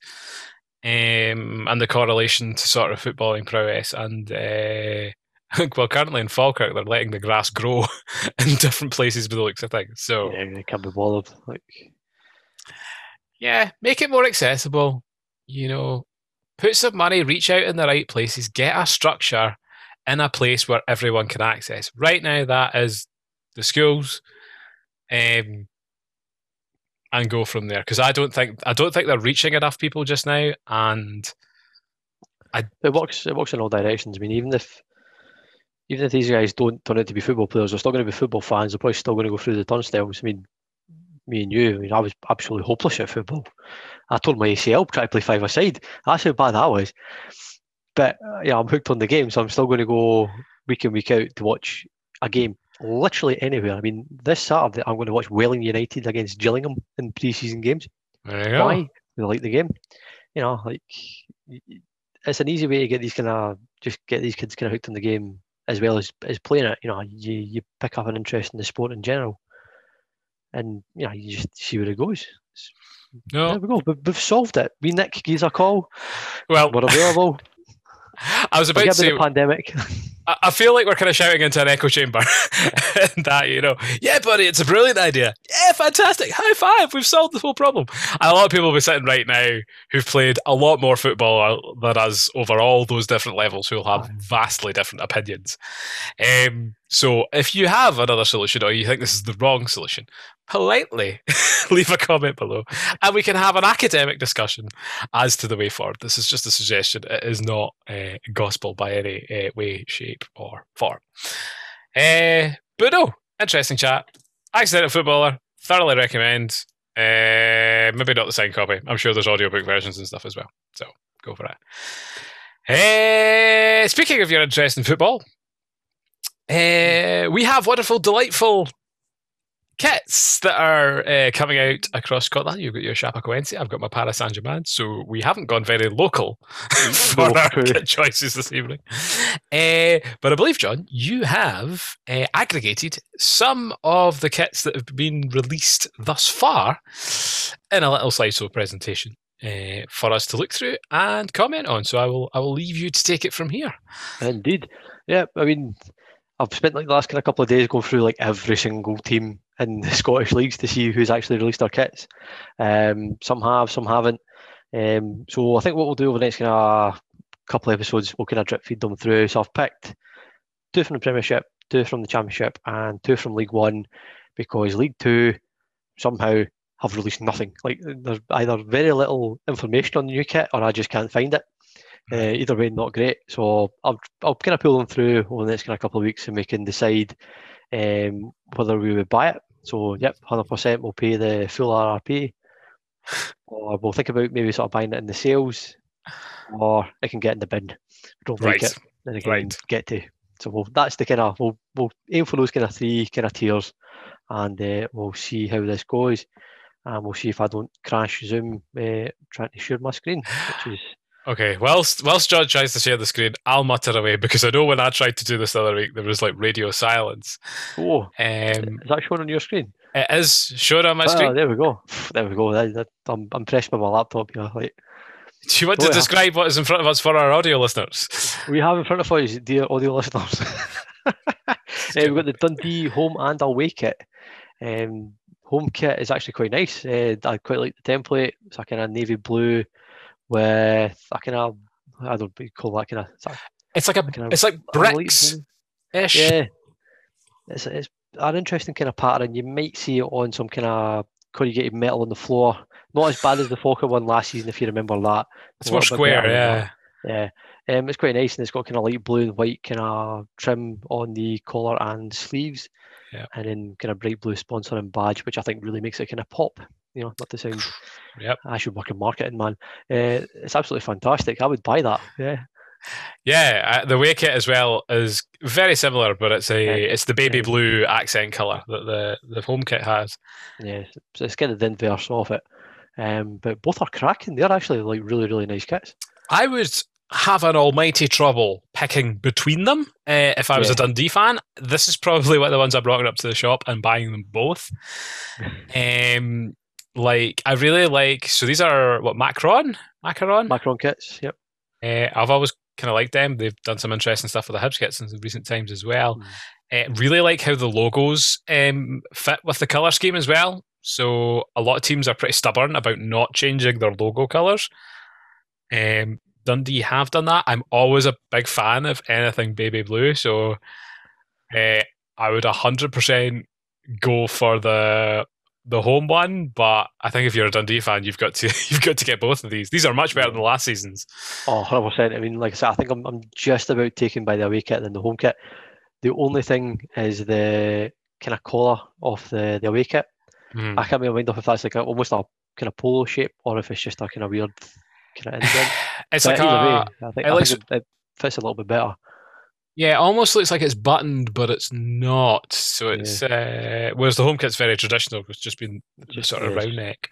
um, and the correlation to sort of footballing prowess. And uh, <laughs> well, currently in Falkirk, they're letting the grass grow <laughs> in different places by the looks of things. So Yeah, they can't be bothered. Like, yeah, make it more accessible. You know, put some money, reach out in the right places, get a structure in a place where everyone can access. Right now, that is the schools, um, and go from there. Because I don't think I don't think they're reaching enough people just now, and I, it works. It works in all directions. I mean, even if even if these guys don't turn out to be football players, they're still going to be football fans. They're probably still going to go through the turnstiles. I mean, me and you. I mean, I was absolutely hopeless at football. I tore my ACL trying to play five aside. That's how bad that was. But uh, yeah, I'm hooked on the game, so I'm still going to go week in week out to watch a game literally anywhere. I mean, this Saturday I'm going to watch Welling United against Gillingham in pre-season games. there you go. Why? They like the game. You know, like it's an easy way to get these kind of just get these kids kind of hooked on the game as well as as playing it. You know, you you pick up an interest in the sport in general, and you know you just see where it goes. No, There we go. We've, we've solved it. We Nick gives a call. well, We're available. <laughs> I was about to say the pandemic. I feel like we're kind of shouting into an echo chamber. <laughs> <laughs> that, you know, yeah, buddy, it's a brilliant idea. Yeah, fantastic. High five. We've solved the whole problem. And a lot of people will be sitting right now who've played a lot more football than us over all those different levels who will have vastly different opinions. Um, so if you have another solution or you think this is the wrong solution, politely <laughs> leave a comment below and we can have an academic discussion as to the way forward. This is just a suggestion. It is not uh, gospel by any uh, way, shape, or form. Uh, but no, interesting chat. Accidental footballer, thoroughly recommend. Uh, maybe not the signed copy. I'm sure there's audiobook versions and stuff as well. So go for that. Uh, speaking of your interest in football, uh, we have wonderful, delightful kits that are uh, coming out across Scotland. You've got your Chapecoense, I've got my Paris Saint Germain, so we haven't gone very local <laughs> for our kit choices this evening. Uh, but I believe, John, you have uh, aggregated some of the kits that have been released thus far in a little slideshow presentation. Uh, for us to look through and comment on, so I will I will leave you to take it from here. Indeed, yeah. I mean, I've spent like the last kind of couple of days going through like every single team in the Scottish leagues to see who's actually released their kits. Um, some have, some haven't. Um, so I think what we'll do over the next kind of couple of episodes, we'll kind of drip feed them through. So I've picked two from the Premiership, two from the Championship, and two from League One, because League Two somehow have released nothing. Like there's either very little information on the new kit, or I just can't find it. Uh, either way, not great. So I'll I'll kind of pull them through over the next kind of couple of weeks, and we can decide um, whether we would buy it. So yep, hundred percent, we'll pay the full RRP, or we'll think about maybe sort of buying it in the sales, or it can get in the bin. don't right. like it, then it can right. get to. So we'll, that's the kind of we'll we'll aim for those kind of three kind of tiers, and uh, we'll see how this goes, and we'll see if I don't crash Zoom uh, trying to share my screen, which is Okay, whilst whilst John tries to share the screen, I'll mutter away because I know when I tried to do this the other week, there was like radio silence. Oh, um, is that showing on your screen? It is showing on my ah, screen. There we go. There we go. That, that, I'm, pressed by my laptop here. Like, do you want oh, to yeah. describe what is in front of us for our audio listeners? We have in front of us, dear audio listeners. <laughs> uh, we've got the Dundee home and away kit. Um, home kit is actually quite nice. Uh, I quite like the template. It's a kind of navy blue with a kind of I don't know, call that kind of. It's like a, kind of it's like bricks ish. Yeah, it's it's an interesting kind of pattern. You might see it on some kind of corrugated metal on the floor. Not as bad as the Falkirk one last season, if you remember that. It's more square, yeah. Yeah. Um, it's quite nice and it's got kind of light blue and white kind of trim on the collar and sleeves. Yeah. And then kind of bright blue sponsor and badge, which I think really makes it kind of pop you know, not to sound. <sighs> Yep. I should work in marketing, man. Uh, it's absolutely fantastic. I would buy that. Yeah. Yeah, the way kit as well is very similar, but it's a yeah. it's the baby blue accent color that the the home kit has. Yeah, so it's kind of the inverse of it. Um, but both are cracking. They're actually like really really nice kits. I would have an almighty trouble picking between them uh, if I was yeah. a Dundee fan. This is probably one of the ones I brought up to the shop and buying them both. <laughs> um, like I really like. So these are what Macron, Macaron, Macron kits. Yep. Uh, I've always kind of liked them. They've done some interesting stuff with the Hibs kits in recent times as well. Mm. Uh, really like how the logos um, fit with the color scheme as well. So a lot of teams are pretty stubborn about not changing their logo colors. Um, Dundee have done that. I'm always a big fan of anything baby blue, so uh, I would hundred percent go for the the home one, but I think if you're a Dundee fan, you've got to <laughs> you've got to get both of these. These are much better than the last season's. Oh, 100 percent. I mean, like I said, I think I'm I'm just about taken by the away kit than the home kit. The only thing is the kind of collar of the the away kit. Mm. I can't make my mind up if that's like a, almost a kind of polo shape or if it's just a kind of weird kind of indent. it's but like a, way, I think, I think it, it fits a little bit better. Yeah, it almost looks like it's buttoned, but it's not. So it's yeah. uh, whereas the home kit's very traditional, it's just been just sort of round neck.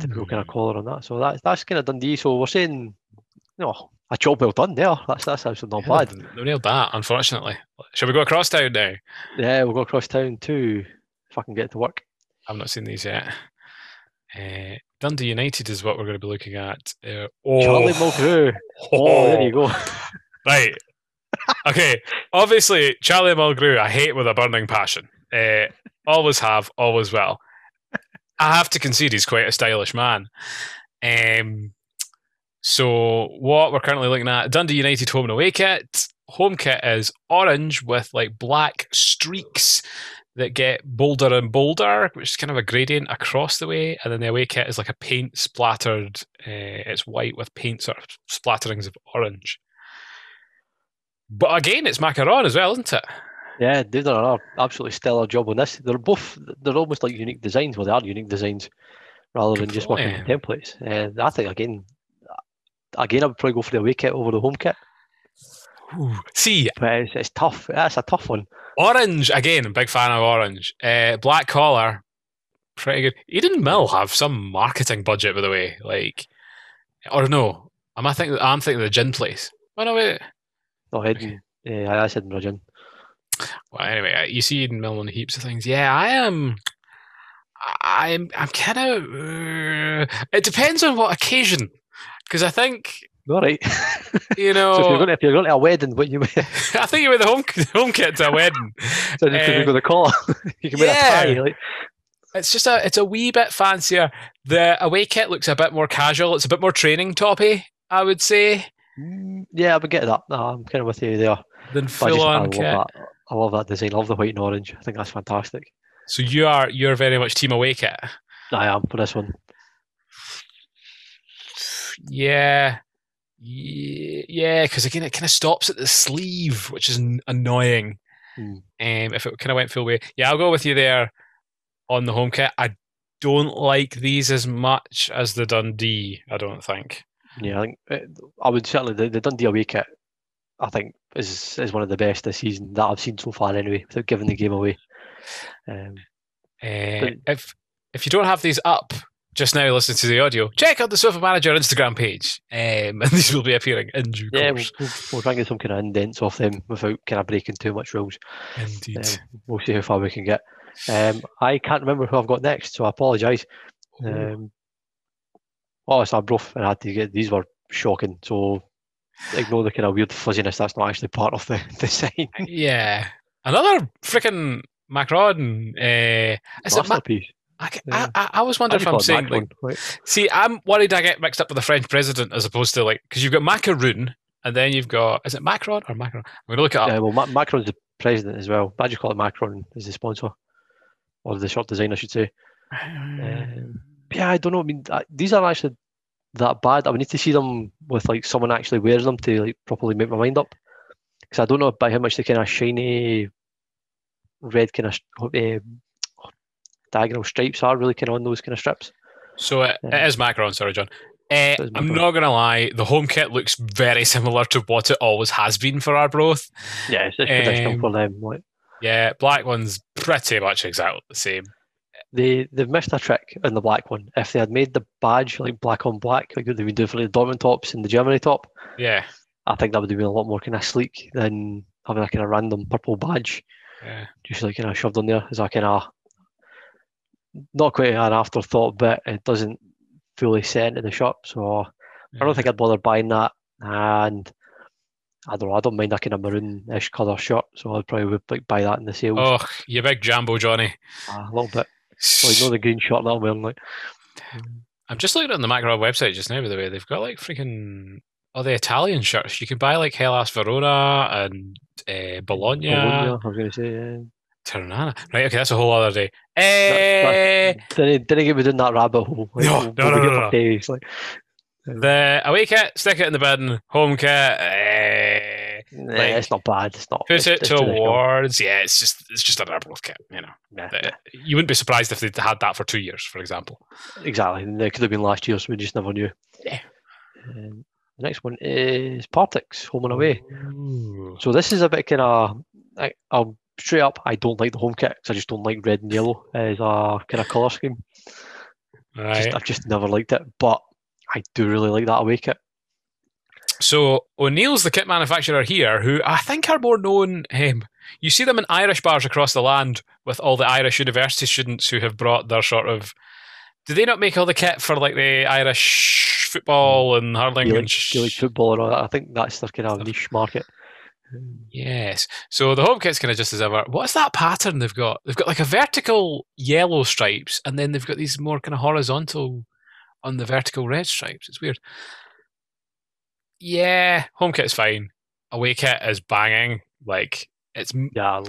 Typical kind of collar on that. So that's that's kind of Dundee. So we're saying, you know, a job well done there. That's that's actually not yeah, bad. They nailed that, unfortunately. Shall we go across town now? Yeah, we'll go across town too. If I can get to work. I've not seen these yet. Uh, Dundee United is what we're going to be looking at. Uh, oh. Charlie Mulgrew. Oh. <laughs> oh, there you go. right, okay, obviously Charlie Mulgrew, I hate with a burning passion. Uh, always have, always will. I have to concede he's quite a stylish man. Um, so what we're currently looking at Dundee United home and away kit. Home kit is orange with like black streaks that get bolder and bolder, which is kind of a gradient across the way. And then the away kit is like a paint splattered. Uh, it's white with paint sort of splatterings of orange. But again, it's Macaron as well, isn't it? Yeah, they've done an absolutely stellar job on this. They're both they're almost like unique designs. Well, they are unique designs rather than just working with templates. And uh, I think again, again, I would probably go for the away kit over the home kit. Ooh. See, but it's, it's tough. That's a tough one. Orange again. Big fan of orange. Uh, black collar, pretty good. Eden Mill have some marketing budget, by the way. Like, or no, am I thinking? I'm thinking the gin place. Oh no, wait. No, Eden. Yeah, I said Gin. Well, anyway, uh, you see Eden Mill on heaps of things. Yeah, I am. I'm. I'm kind of. Uh, it depends on what occasion, because I think All right. <laughs> you know. so if you're, going to, if you're going to a wedding, what you wear? <laughs> I think you wear the home home kit to a wedding. <laughs> So you Uh, can go the collar. you can wear yeah. a tie. Like, It's just a it's a wee bit fancier. The away kit looks a bit more casual. It's a bit more training toppy, I would say, yeah, I would get that. No, I'm kind of with you there. Then But I, just, I on love kit. that. I love that design. I love the white and orange. I think that's fantastic. So you are you're very much team away kit. I am for this one. Yeah. Yeah, because again, it kind of stops at the sleeve, which is annoying. Hmm. Um, if it kind of went full way, yeah, I'll go with you there on the home kit. I don't like these as much as the Dundee. I don't think. Yeah, I think uh, I would certainly the, the Dundee away kit. I think is is one of the best this season that I've seen so far. Anyway, without giving the game away. Um, Uh, But- if if you don't have these up just now, listen to the audio. Check out the Sofa Manager Instagram page, um, <laughs> and these will be appearing in due yeah, we'll, course. we'll, we'll try and get some kind of indents off them without kind of breaking too much rules. Indeed. Um, we'll see how far we can get. Um, I can't remember who I've got next, so I apologise. Um, oh, it's Arbroath, and I had to get these were shocking. So ignore the kind of weird fuzziness. That's not actually part of the <laughs> design. <laughs> yeah, another freaking Macron. Uh, is it Ma- Masterpiece. I, Yeah. I, I, wondering if I'm saying like. Right. See, I'm worried I get mixed up with the French president as opposed to like because you've got macaroon and then you've got is it Macron or Macron? I'm gonna look it up. Uh, well, Ma- Macron's the president as well. But I just call it Macron as the sponsor, or the short design, I should say. <sighs> Um, yeah, I don't know. I mean, these aren't actually that bad. I would need to see them with like someone actually wears them to like properly make my mind up. Because I don't know by how much the kind of shiny red kind of uh, diagonal stripes are really kind of on those kind of strips. So it, Yeah. it is Macron, sorry, John. Uh, I'm not gonna lie, the home kit looks very <laughs> similar to what it always has been for Arbroath. Yeah, it's just traditional Um, for them. Like Yeah, black one's pretty much exactly the same. They they've missed a trick in the black one. If they had made the badge like black on black, like they've been doing for the Dortmund tops and the Germany top, Yeah, I think that would have been a lot more kind of sleek than having a kind of random purple badge yeah. just like kind of shoved on there as a kind of not quite an afterthought, but it doesn't fully set into the shop. So I don't think I'd bother buying that. And I don't know, I don't mind that kind of maroon-ish colour shirt, so I'd probably would like buy that in the sales Oh, you big Jambo Johnny. uh, a little bit. You know the green shirt that I'm wearing, like I'm just looking on the Macron website just now, by the way. They've got like freaking all the Italian shirts. You can buy like Hellas Verona and uh, Bologna, Bologna, I was going to say. Yeah. Ternana. Right, okay, that's a whole other day. Eh, Didn't, didn't get me down that rabbit hole. Like, No, no, no, no, no. days. Like, the away kit, stick it in the bin. Home kit, eh, nah, Like, it's not bad. It's not. put it's, it traditional. towards. Yeah, it's just it's just an Arbroath kit. You know, Yeah, The- you wouldn't be surprised if they'd had that for two years, for example. Exactly. And it could have been last year, so we just never knew. Yeah. Um, the next one is Partick's, home and away. Ooh. So this is a bit kind of, I, I'll straight up, I don't like the home kit because I just don't like red and yellow as a kind of colour scheme. Just, Right. I've just never liked it, but I do really like that away kit. So O'Neill's the kit manufacturer here, who I think are more known. Um, you see them in Irish bars across the land with all the Irish university students who have brought their sort of. Do they not make all the kit for like the Irish football and hurling Gaelic, and sh- Gaelic football and all that. I think that's their kind of niche market. Yes. So the home kit's kind of just as ever. What's that pattern they've got? They've got like a vertical yellow stripes, and then they've got these more kind of horizontal on the vertical red stripes. It's weird. Yeah, home kit's fine. Away kit is banging. Like it's Yeah,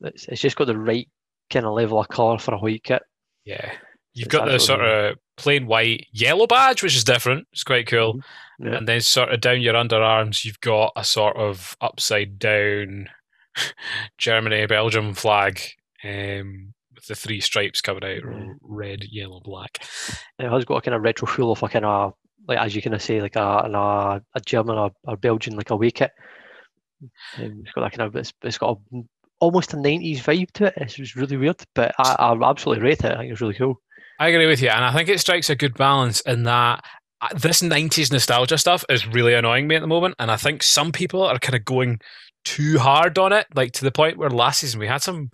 it's, it's just got the right kind of level of colour for a white kit. yeah. You've It's got the sort of plain white yellow badge, which is different. It's quite cool. Yeah. And then sort of down your underarms, you've got a sort of upside down <laughs> Germany Belgium flag um, with the three stripes coming out Yeah. red, yellow, black. It has got a kind of retro feel of a kind of like as you kind of say like a an- a, a German or, or Belgian like away kit. Um, it's got that kind of it's, it's got a, almost a '90s vibe to it. It's, it's really weird, but I, I absolutely rate it. I think it's really cool. I agree with you, and I think it strikes a good balance in that uh, this 90s nostalgia stuff is really annoying me at the moment, and I think some people are kind of going too hard on it, like to the point where last season we had some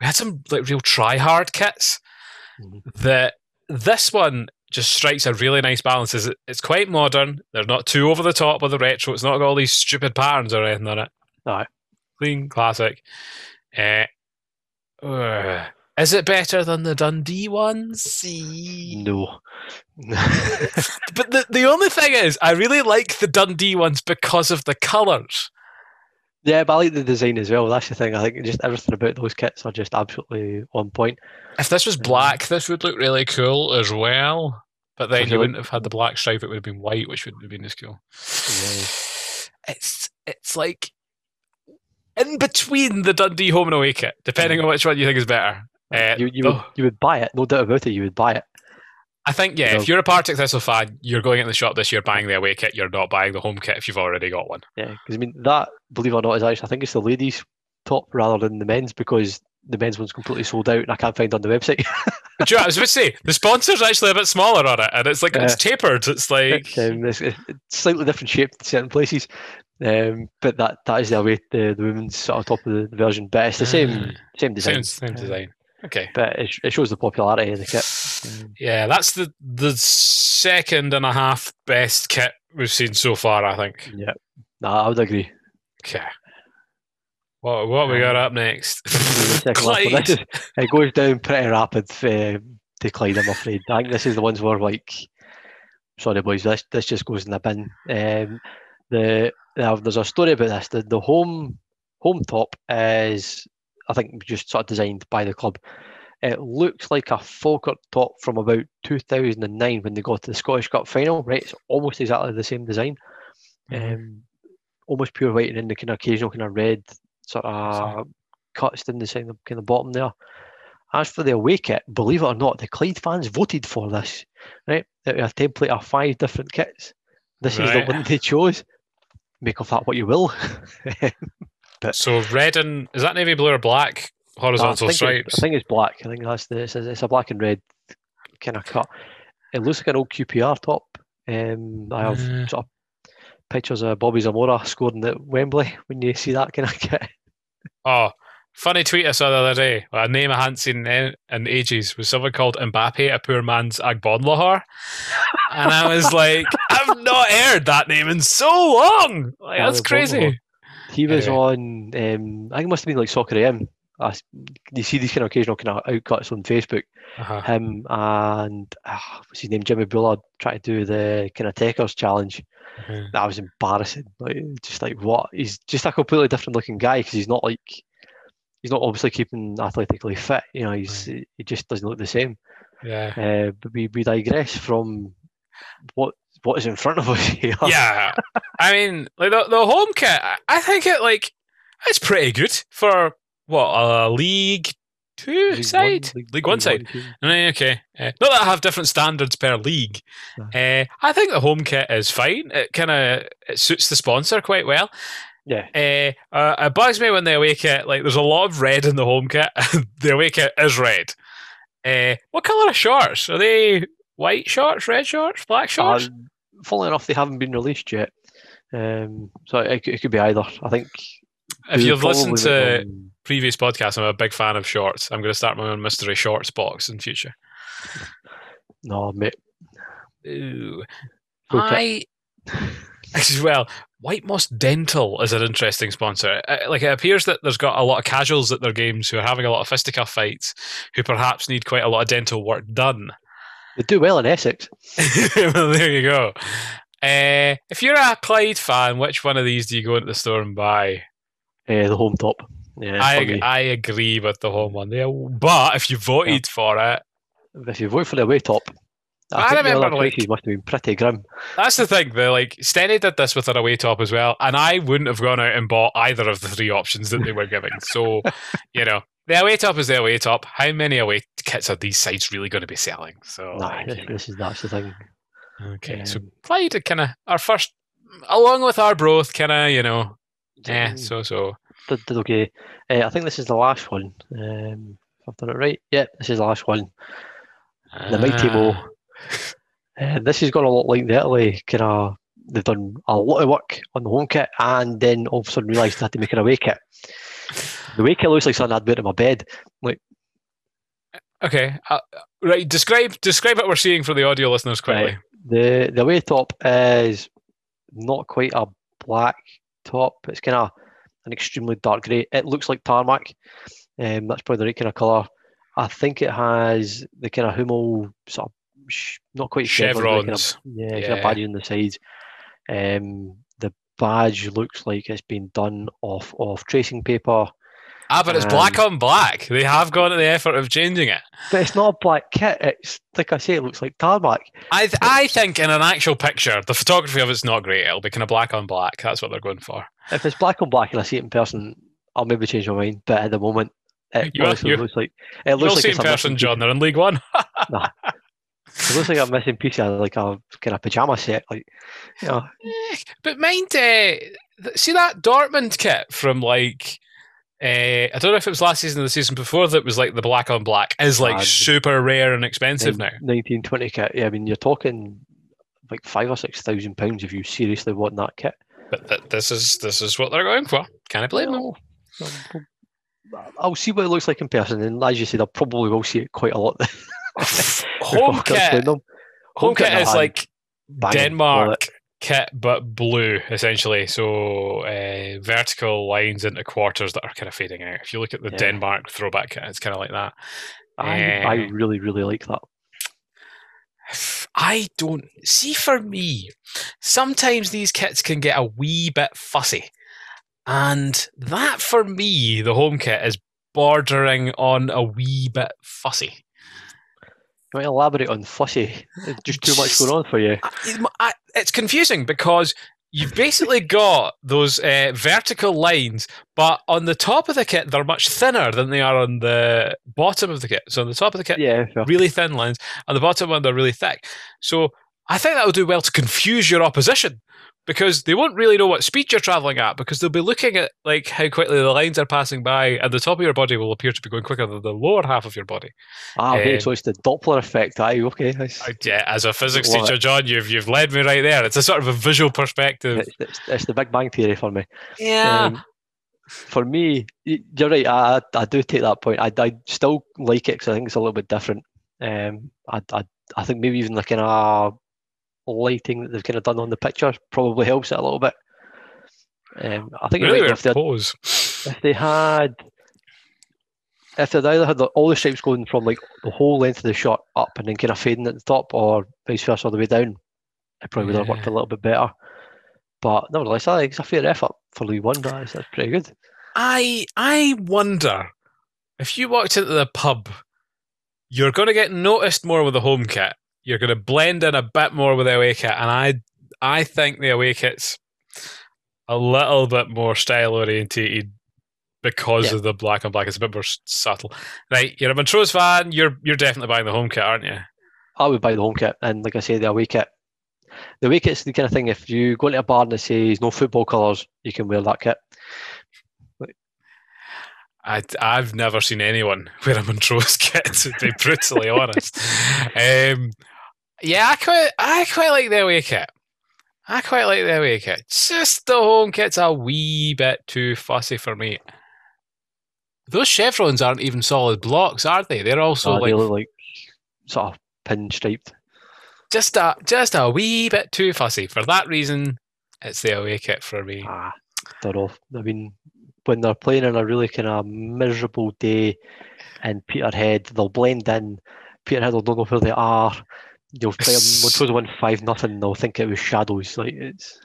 we had some like real try hard kits Mhm. that this one just strikes a really nice balance. Is it's quite modern. They're not too over the top with the retro. It's not got all these stupid patterns or anything on it. Aye. Clean classic. Uh, uh, is it better than the Dundee ones? See. No. <laughs> But the, the only thing is, I really like the Dundee ones because of the colours. Yeah, but I like the design as well. That's the thing. I think just everything about those kits are just absolutely on point. If this was black, this would look really cool as well. But then you wouldn't have had the black stripe, it would have been white, which wouldn't have been as cool. It's it's like in between the Dundee home and away kit, depending on which one you think is better. Uh, you you the- would, you would buy it, no doubt about it. You would buy it. I think, yeah, if you're a Partick Thistle fan, you're going in the shop this year buying the away kit. You're not buying the home kit if you've already got one. Yeah, because I mean that, believe it or not, is actually I think it's the ladies' top rather than the men's because the men's one's completely sold out and I can't find on the website. <laughs> You know I was about to say? The sponsor's actually a bit smaller on it, and it's like it's tapered. It's like <laughs> um, it's, it's slightly different shape in certain places, um, but that that is the way the, the women's sort of top of the version. But it's the same Ah. same design. same, same uh, design. Okay. But it, it shows the popularity of the kit. Um, Yeah, that's the the second and a half best kit we've seen so far. I think. yeah, no, I would agree. Okay. What what we got up next? The second last one. <laughs> Clyde. Is- it goes down pretty rapid uh, to Clyde, I'm afraid. I think this is the ones where like, sorry boys, this this just goes in the bin. Um, the there's a story about this. The the home home top is I think just sort of designed by the club. It looks like a Falkirk top from about 2009 when they got to the Scottish Cup final. Right, it's almost exactly the same design. Mhm. Um, almost pure white and then the kind of occasional kind of red sort of Sorry. cuts down the side of kind of bottom there. As for the away kit, believe it or not, the Clyde fans voted for this. Right, a template of five different kits. This is the one they chose. Make of that what you will. <laughs> So red and is that navy blue or black horizontal I think, it- stripes? I think it's black. I think that's the it's a, it's a black and red kind of cut. It looks like an old QPR top. Um, I have sort of pictures of Bobby Zamora scoring at Wembley <laughs> when you see that kind of kit. Oh, funny tweet I saw the other day. A name I hadn't seen in, in ages was someone called Mbappe, a poor man's Agbonlahor. and I was like, <laughs> I've not heard that name in so long. Like, that's crazy. He was Anyway. on. Um, I think it must have been like Soccer AM. I you see these kind of occasional kind of outcuts on Facebook. Uh-huh. Him and ah, what's his name, Jimmy Bullard, trying to do the kind of takers challenge. That was embarrassing. Like just like what? He's just a completely different looking guy because he's not like he's not obviously keeping athletically fit. You know, he's he just doesn't look the same. Yeah. Uh, but we, we digress from what what is in front of us here. yeah. I mean, like the, the home kit, I- I think it like it's pretty good for what a league two League One- side, league, one side. team. Right, okay. Uh, not that I have different standards per league. Uh, I think the home kit is fine. It kind of it suits the sponsor quite well. Yeah, Uh, uh, it bugs me when the away kit like there's a lot of red in the home kit. <laughs> and the away kit is red. Uh, what color are shorts? Are they white shorts, red shorts, black shorts? Uh, funnily enough, they haven't been released yet. Um, so it, could- it could be either. I think. if you've listened to previous podcasts, I'm a big fan of shorts. I'm going to start my own mystery shorts box in future. no, mate. Ooh. I as well. White Moss Dental is an interesting sponsor. Uh, Like it appears that there's got a lot of casuals at their games who are having a lot of fisticuff fights, who perhaps need quite a lot of dental work done. They do well in Essex. <laughs> well, there you go. Uh, if you're a Clyde fan, which one of these do you go into the store and buy? Uh, the home top. Yeah, I me. I agree with the home one there, but if you voted for it, if you vote for the away top, I, I remember, like- must have been pretty grim. That's the thing. The like Stenny did this with an away top as well, and I wouldn't have gone out and bought either of the three options that they were giving. So, <laughs> you know, the away top is the away top. How many away kits are these sites really going to be selling? So, nah, like, this, this is that's the thing. okay. So um, Clyde kind of our first, along with our Arbroath, kind of you know Yeah, so so. Did, did okay. Uh, I think this is the last one. Um, if I've done it right. Yeah, this is the last one. The Mighty Mo. Ah. Uh, <laughs> this has got a lot like the Italy kind of. They've done a lot of work on the home kit, and then all of a sudden realised they had to make an away kit. The away it looks like something I'd put in my bed. Like Okay, uh, right. Describe describe what we're seeing for the audio listeners quickly. Right. the the way top is not quite a black top. It's kind of an extremely dark grey. It looks like tarmac. Um, that's probably the right kind of colour. I think it has the kind of Hummel sort of sh- not quite chevrons, kind of- Chevrons. yeah, kind Yeah. of badge on the sides. Um, badge looks like it's been done off of tracing paper, Ah, but it's black on black. They have gone to the effort of changing it. but it's not a black kit. It's like I say, it looks like tarmac. I th- I think in an actual picture, the photography of it's not great. It'll be kind of black on black. That's what they're going for. If it's black on black and I see it in person, I'll maybe change my mind. But at the moment, it You you- looks like it looks like see it's in person, John. They're in League One. <laughs> Piece. It looks like a missing piece of like a kind of pajama set. Like, you know, But mind, uh, see that Dortmund kit from like, uh, I don't know if it was last season or the season before that was like the black on black is like the- super rare and expensive now. nineteen twenty kit. Yeah, I mean, you're talking like five or six thousand pounds if you seriously want that kit. But th- this is this is what they're going for. Can I blame them? Um, I'll see what it looks like in person, and as you said, I probably will see it quite a lot. <laughs> Home before I explain kit, them. home kit no, is like banging, Denmark kit, but blue essentially. So uh, vertical lines into quarters that are kind of fading out. If you look at the Yeah. Denmark throwback kit, it's kind of like that. I, I Eh. really, really like that. I don't see for me. Sometimes these kits can get a wee bit fussy, and that for me, the home kit is bordering on a wee bit fussy. You might elaborate on fussy. There's just too much going on for you. It's confusing because you've basically got those uh, vertical lines, but on the top of the kit, they're much thinner than they are on the bottom of the kit. So on the top of the kit, Yeah, fair. really thin lines, and the bottom one they're really thick. So I think that will do well to confuse your opposition because they won't really know what speed you're traveling at because they'll be looking at like how quickly the lines are passing by, and the top of your body will appear to be going quicker than the lower half of your body. Ah, okay, Um, so it's the Doppler effect. Aye, okay. I- yeah, as a physics Love teacher, John, you've you've led me right there. It's a sort of a visual perspective. it's, it's, it's the Big Bang Theory for me. Yeah. Um, for me, you're right. I, I I do take that point. I, I still like it because I think it's a little bit different. Um, I, I, I think maybe even like in of lighting that they've kind of done on the picture probably helps it a little bit. Um, I think really right, though, weird if, they had, if they had, if they'd either had the, all the stripes going from like the whole length of the shot up and then kind of fading at the top, or vice versa all the way down, it probably would have worked a little bit better. But nevertheless, I think it's a fair effort for League One. That's, that's pretty good. I I wonder if you walked into the pub, you're going to get noticed more with a home kit. You're going to blend in a bit more with the away kit, and I I think the away kit's a little bit more style orientated because Yeah. of the black and black. It's a bit more subtle. Right, you're a Montrose fan. You're you're definitely buying the home kit, aren't you? I would buy the home kit, and like I say, the away kit. The away kit's the kind of thing. If you go into a bar and it says no football colours, you can wear that kit. I, I've never seen anyone <laughs> wear a Montrose <laughs> kit, to be brutally honest. <laughs> Um, yeah, I quite, I quite like the away kit. I quite like the away kit. Just the home kit's a wee bit too fussy for me. Those chevrons aren't even solid blocks, are they? They're also Uh, they like look like sort of pinstriped. just a just a wee bit too fussy. For that reason, it's the away kit for me. Ah, they're off. I mean, when they're playing on a really kind of miserable day in Peterhead, they'll blend in. Peterhead will don't know where they are. You'll play. <laughs> Montrose win five nothing. They'll think it was shadows. Like it's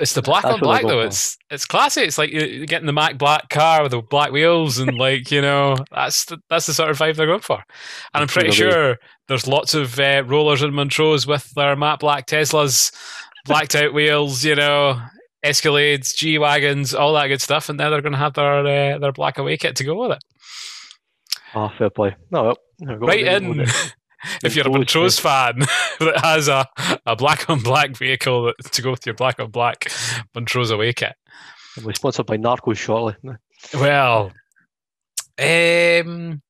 It's the black on black though. It's it's classy. It's like you- you're getting the Mac Black car with the black wheels and <laughs> like you know that's the, that's the sort of vibe they're going for. And I'm pretty sure there's lots of uh, rollers in Montrose with their matte black Teslas, blacked out wheels. You know, Escalades, G wagons, all that good stuff. And now they're going to have their uh, their black away kit to go with it. ah fair play. No, Right in. <laughs> If you're a Montrose, fan <laughs> that has a, a black on black vehicle that, to go with your black on black Montrose away kit. We're sponsored by Narcos shortly. Well, um,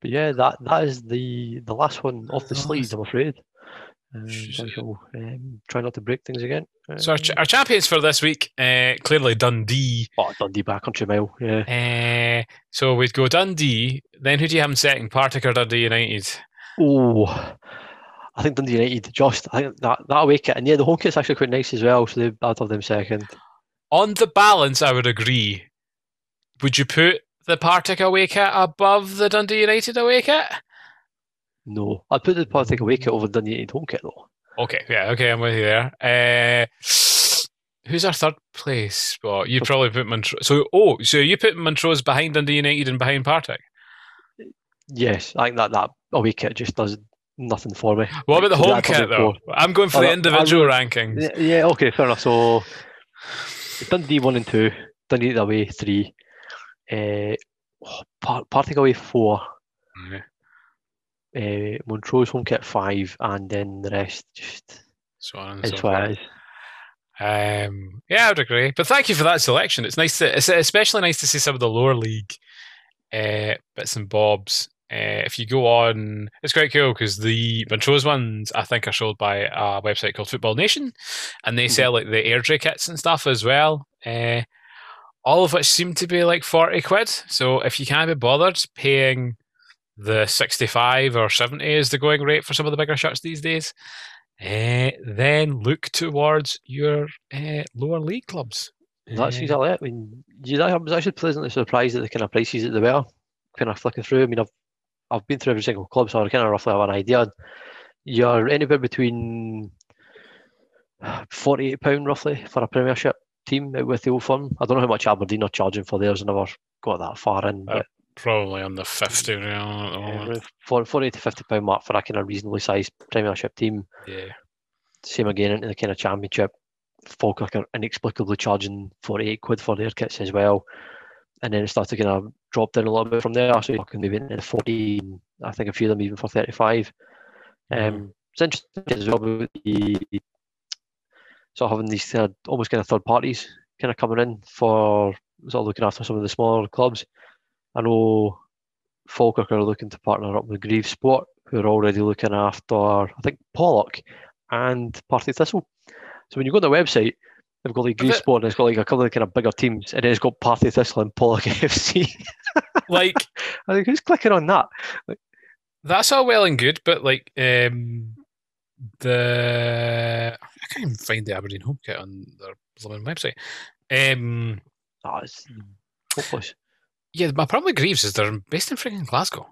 But yeah, that that is the the last one off the Last. sleeve, I'm afraid. Um, shall um, try not to break things again. so our, Um, ch- our champions for this week, uh, clearly Dundee. oh, Dundee back country mile. Yeah. Uh, so we'd go Dundee. Then who do you have in second? Partick or Dundee United? Oh, I think Dundee United. Just I think that that away kit, and yeah, the home kit's actually quite nice as well. So they, have them second. On the balance, I would agree. Would you put the Partick away kit above the Dundee United away kit? No, I'd put the Partick away kit over Dundee United home kit though. Okay, yeah, okay, I'm with you there. Uh, who's our third place spot? You'd probably put Montrose. So, oh, so you put Montrose behind Dundee United and behind Partick. Yes, I think that that away kit just does nothing for me. What about the So home kit though? I'm going for Oh, the individual rankings. Yeah, okay, fair enough. So Dundee one and two, Dundee away three, uh, oh, Par- Partick away four, uh, Montrose home kit five, and then the rest just So on and so forth. Um, yeah, I would agree. But thank you for that selection. It's nice to, it's especially nice to see some of the lower league uh, bits and bobs. Uh, if you go on, it's quite cool because the Montrose ones I think are sold by a website called Football Nation, and they Mhm. sell like the Airdrie kits and stuff as well. Uh, all of which seem to be like forty quid. So if you can't be bothered paying the sixty-five or seventy is the going rate for some of the bigger shirts these days, uh, then look towards your uh, lower league clubs. That's Uh, exactly it. I mean, you, know, I was actually pleasantly surprised at the kind of prices that they were. Kind of flicking through. I mean, I've I've been through every single club, so I kind of roughly have an idea. You're anywhere between forty-eight pound roughly for a Premiership team with the old firm. I don't know how much Aberdeen are charging for theirs. I never got that far in, Uh, but probably on the fifty real at the yeah, moment. 40, 40 to fifty pound mark for a kind of reasonably sized Premiership team. Yeah. Same again into the kind of Championship. Falkirk are inexplicably charging 48 quid for their kits as well. And then it started to kind of drop down a little bit from there. So talking maybe into the 40, I think a few of them even for 35. Um, it's interesting as well about the sort of having these kind of, almost kind of third parties kind of coming in for sort of looking after some of the smaller clubs. I know Falkirk are looking to partner up with Greaves Sport, who are already looking after, I think, Pollok and Partick Thistle. So when you go on the website, they've got like Greaves it- Sport and it's got like a couple of kind of bigger teams, and then it's got Partick Thistle and Pollok <laughs> FC. like <laughs> I think who's clicking on that? that's all well and good, but like um, the I can't even find the Aberdeen home kit on their blooming website. Um, Oh, it's hopeless. yeah, my problem with Greaves is they're based in freaking Glasgow.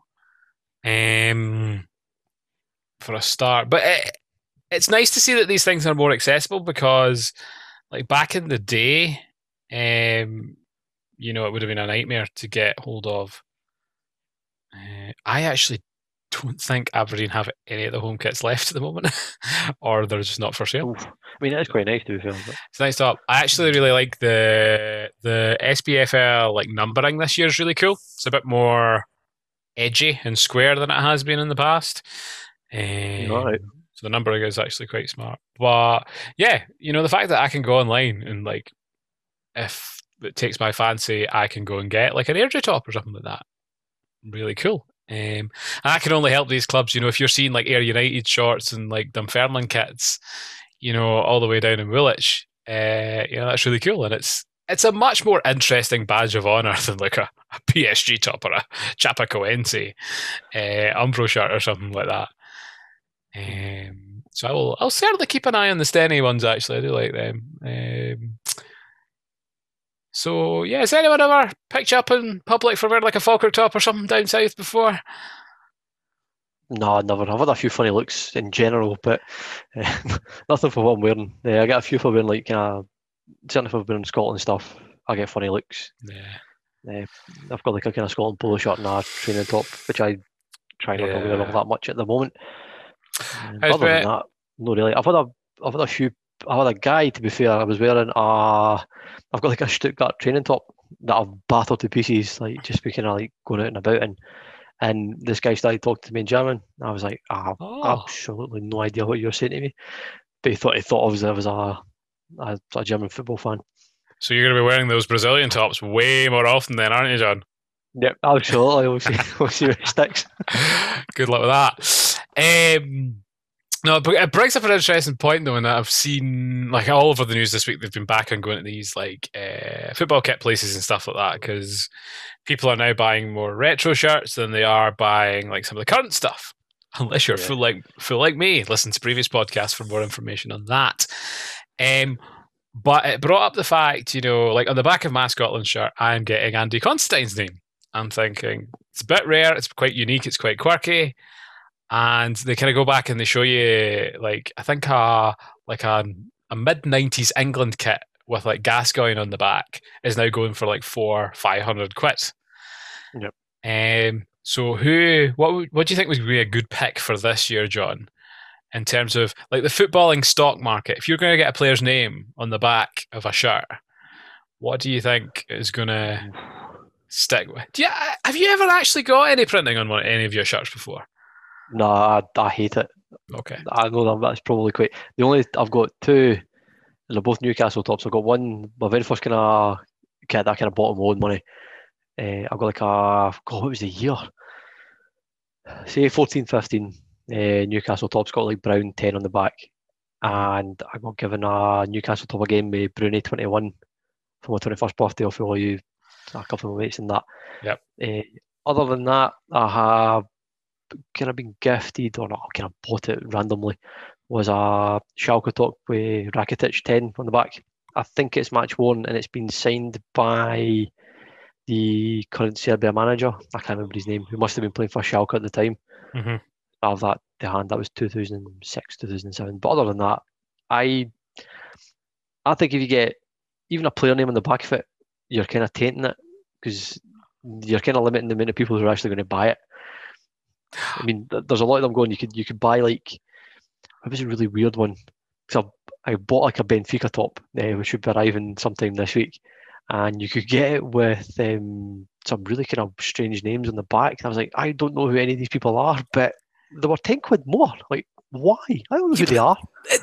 Um, for a start, but it, it's nice to see that these things are more accessible because, like back in the day, um, you know, it would have been a nightmare to get hold of. Uh, I actually don't think Aberdeen have any of the home kits left at the moment, <laughs> or they're just not for sale. Oof. I mean, is quite nice to be fair. But It's nice up. I actually really like the the SPFL like numbering this year is really cool. It's a bit more edgy and square than it has been in the past. Um, Right. So the numbering is actually quite smart. But yeah, you know the fact that I can go online and like if it takes my fancy, I can go and get like an Airdrie top or something like that. Really cool. Um, and I can only help these clubs, you know, if you're seeing like Ayr United shorts and like Dunfermline kits, you know, all the way down in Woolwich, uh, you know, that's really cool. And it's it's a much more interesting badge of honour <laughs> than like a, a PSG top or a Chapecoense uh, Umbro shirt or something like that. Um, so I will, I'll certainly keep an eye on the Steny ones. Actually, I do like them. Um, so yeah, has anyone ever picked you up in public for wearing like a Falkirk top or something down south before? no, never. I've had a few funny looks in general, but uh, <laughs> nothing for what I'm wearing. Uh, I get a few for wearing like uh, certainly if I've been in Scotland and stuff. I get funny looks. Yeah. I've got like a kind of Scotland polo shirt and a training top, which I try not to wear all that much at the moment. Mm, How's other than that, no really. I've had a I've had a few. I've had a guy to be fair. I was wearing a. I've got like a Stuttgart training top that I've battered to pieces, like just be kind of like going out and about in. And this guy started talking to me in German. I was like, I have Oh. absolutely no idea what you're saying to me. But he thought he thought I was I was a, a, a German football fan. So you're going to be wearing those Brazilian tops way more often then, aren't you, John? Yep, absolutely. We'll see, <laughs> we'll see what sticks. <laughs> Good luck with that. Um, no, it brings up an interesting point though, in that I've seen like all over the news this week. They've been back on going to these like uh, football kit places and stuff like that because people are now buying more retro shirts than they are buying like some of the current stuff. Unless you're yeah. full like full like me, listen to previous podcasts for more information on that. Um, but it brought up the fact, you know, like on the back of my Scotland shirt, I'm getting Andy Considine's name. I'm thinking it's a bit rare, it's quite unique, it's quite quirky, and they kind of go back and they show you like I think a like a, a mid '90s England kit with like Gascoigne on the back is now going for like four five hundred quid. Yep. Um. So who? What? What do you think would be a good pick for this year, John? In terms of like the footballing stock market, if you're going to get a player's name on the back of a shirt, what do you think is going to stick with? Do you, have you ever actually got any printing on one, any of your shirts before? No, I, I hate it. Okay. I know that that's probably quite. The only I've got two, and they're both Newcastle tops. I've got one, my very first kind of kid that kind of bottom load money. Uh, I've got like a God, what was the year? Say 14, 15. Uh, Newcastle top's got like brown 10 on the back, and I got given a Newcastle top again with Bruni 21 for my 21st birthday off all you a couple of mates and that. Yep. Uh, other than that, I have kind of been gifted, or not, kind of bought it randomly, was a Schalke top with Rakitic 10 on the back. I think it's match worn and it's been signed by the current Serbia manager. I can't remember his name, who must have been playing for Schalke at the time. Mm-hmm. I have that to hand. That was 2006, 2007. But other than that, I I think if you get even a player name on the back of it, you're kind of tainting it because you're kind of limiting the amount of people who are actually going to buy it. I mean, there's a lot of them going. You could you could buy like, it was a really weird one. So I, I bought like a Benfica top, uh, which should be arriving sometime this week, and you could get it with um, some really kind of strange names on the back. And I was like, I don't know who any of these people are, but they were ten quid more. Like, why? I don't know who they are. It,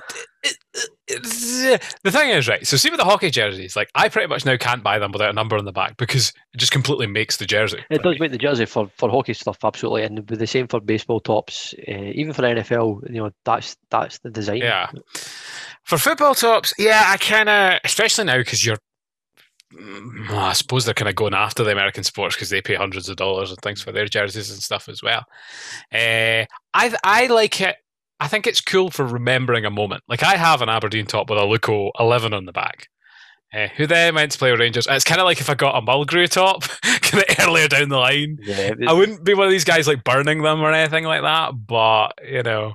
the thing is, right? So, see with the hockey jerseys, like I pretty much now can't buy them without a number on the back because it just completely makes the jersey. It does make the jersey for, for hockey stuff, absolutely, and the same for baseball tops, uh, even for NFL. You know, that's that's the design. Yeah. For football tops, yeah, I kind of, especially now because you're mm, I suppose they're kind of going after the American sports because they pay hundreds of dollars and things for their jerseys and stuff as well. Uh, I I like it I think it's cool for remembering a moment. Like I have an Aberdeen top with Aluko 11 on the back. Uh, who then went to play with Rangers. It's kind of like if I got a Mulgrew top <laughs> kind of earlier down the line. Yeah, I wouldn't be one of these guys like burning them or anything like that, but you know.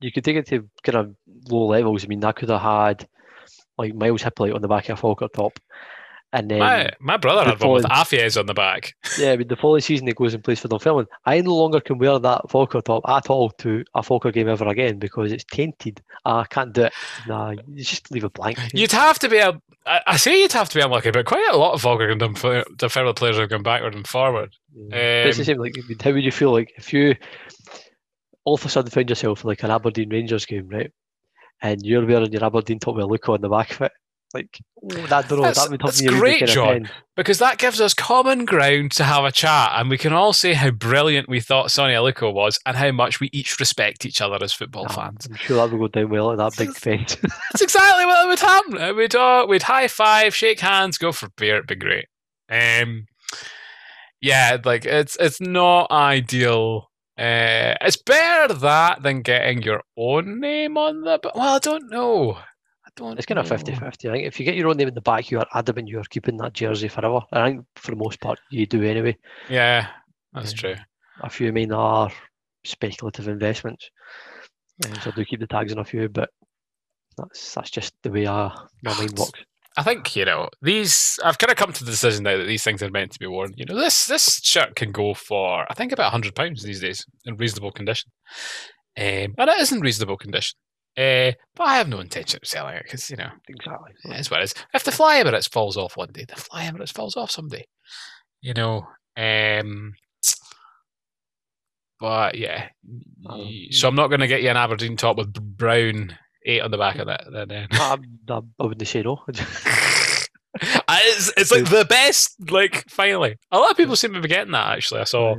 You could take it to kind of low levels. I mean, that could have had like Myles Hippolyte on the back of a Falkirk top. And then my, my brother had one with Afies on the back. <laughs> Yeah, but the following season he goes in place for Dunfermline. I no longer can wear that Falkirk top at all to a Falkirk game ever again because it's tainted. I can't do it. Nah, you just leave it blank. You'd have to be a. I say you'd have to be unlucky, but quite a lot of Falkirk and Dunfermline players have gone backward and forward. Yeah. Um, it's the same. Like, how would you feel like if you all of a sudden found yourself in like an Aberdeen Rangers game, right? And you're wearing your Aberdeen top with Aluko on the back of it like that, know, that's, that that's great, John, because that gives us common ground to have a chat, and we can all say how brilliant we thought Sonny Aluko was, and how much we each respect each other as football oh, fans. I'm sure that would go down well at that big fence. <laughs> that's exactly what would happen. We'd uh, we'd high five, shake hands, go for beer. It'd be great. Um, yeah, like it's it's not ideal. Uh, it's better that than getting your own name on the. Well, I don't know don't it's kind of 50 50. I think if you get your own name in the back, you are adamant you are keeping that jersey forever. I think for the most part, you do anyway. Yeah, that's true. A few of mine are speculative investments. And so I do keep the tags on a few, but that's that's just the way I, my mind works. I think you know these. I've kind of come to the decision now that these things are meant to be worn. You know, this this shirt can go for I think about hundred pounds these days in reasonable condition, um, and it is in reasonable condition. Uh, but I have no intention of selling it because you know exactly it's what it is. If the Fly Emirates falls off one day, the Fly Emirates falls off someday. You know. Um, but yeah, um, so I'm not going to get you an Aberdeen top with brown eight on the back of that. Then I, I, I wouldn't say no. it's, it's like the best. Like finally, a lot of people seem to be getting that. Actually, I saw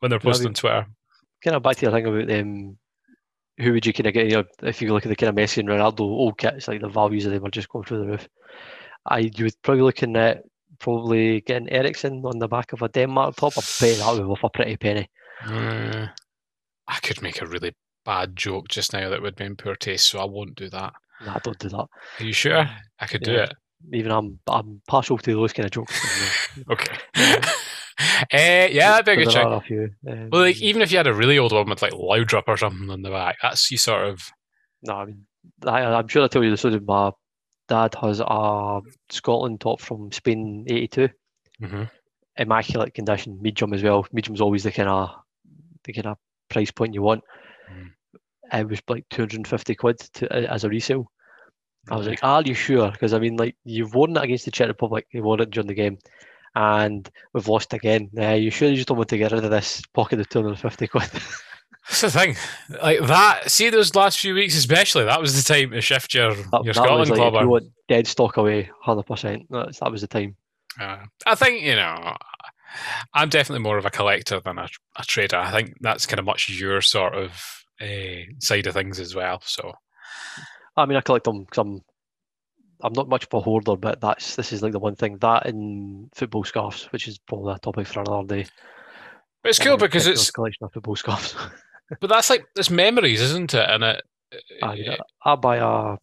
when they're posting on Twitter. Kind of back to your thing about them. Who would you kind of get? You know, if you look at the kind of Messi and Ronaldo old kits, like the values of them are just going through the roof. I you would probably looking at probably getting Eriksen on the back of a Denmark top. I bet that would be worth a pretty penny. Mm, I could make a really bad joke just now that would be in poor taste, so I won't do that. Nah, don't do that. Are you sure? I could yeah. do it. Even I'm I'm partial to those kind of jokes. <laughs> <laughs> okay. Uh, <laughs> yeah, that'd be a good check. Um, well, like even if you had a really old one with like Laudrup or something on the back, that's you sort of. No, I mean, I, am sure I tell you the story. My dad has a Scotland top from Spain '82, mm-hmm. immaculate condition, medium as well. Medium's always the kind of the kind of price point you want. Mm. It was like 250 quid to, as a resale. I was like, "Are you sure?" Because I mean, like you've won it against the Czech Republic, you won it during the game, and we've lost again. Uh, you sure you just don't want to get rid of this pocket of 250 quid? <laughs> That's the thing, like that. See those last few weeks, especially. That was the time to shift your that, your that Scotland like, club. you want dead stock away, hundred percent. That was the time. Uh, I think you know. I'm definitely more of a collector than a, a trader. I think that's kind of much your sort of uh, side of things as well. So I mean, I collect them because I'm I'm not much of a hoarder, but that's this is like the one thing that in football scarves, which is probably a topic for another day. But it's cool because it's collection of football scarves. <laughs> but that's like it's memories, isn't it? And it, I, I buy a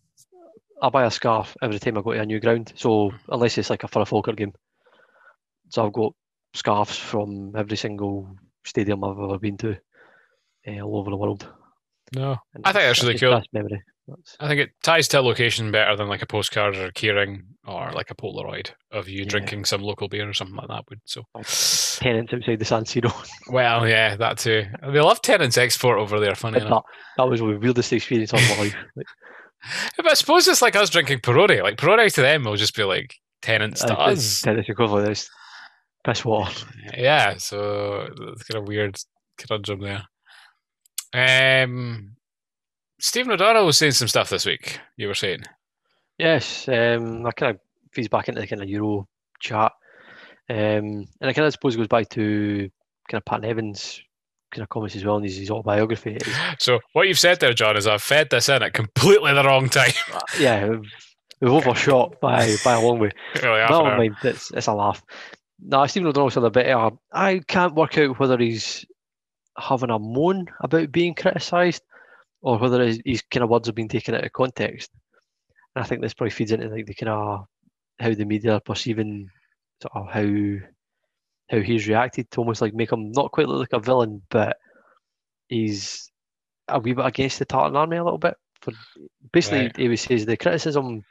I buy a scarf every time I go to a new ground. So unless it's like a for a Falkirk game, so I've got scarves from every single stadium I've ever been to, uh, all over the world. No, and I think that's really cool. Memory. I think it ties to a location better than like a postcard or a keyring or like a Polaroid of you yeah. drinking some local beer or something like that would. So Tennent's outside the San Siro. <laughs> well, yeah, that too. They love Tennent's export over there. Funny that, that was the weirdest experience of my life. <laughs> Like, but I suppose it's like us drinking Peroni. Like Peroni to them will just be like Tennent's to us. Tennent's equivalent is piss water. Yeah, so it's kind of weird conundrum there. Um, Stephen O'Donnell was saying some stuff this week. You were saying, yes. Um, I kind of feeds back into the kind of Euro chat, um, and I kind of suppose it goes back to kind of Pat Nevin's kind of comments as well in his, his autobiography. So what you've said there, John, is I've fed this in at completely the wrong time. <laughs> Uh, yeah, we've overshot by by a long way. <laughs> really Never mind, it's it's a laugh. No, Stephen O'Donnell said a bit. I can't work out whether he's having a moan about being criticised or whether his kind of words have been taken out of context. And I think this probably feeds into like the kind of how the media are perceiving sort of how how he's reacted to almost like make him not quite look like a villain, but he's a wee bit against the Tartan army a little bit. For basically, right. he says the criticism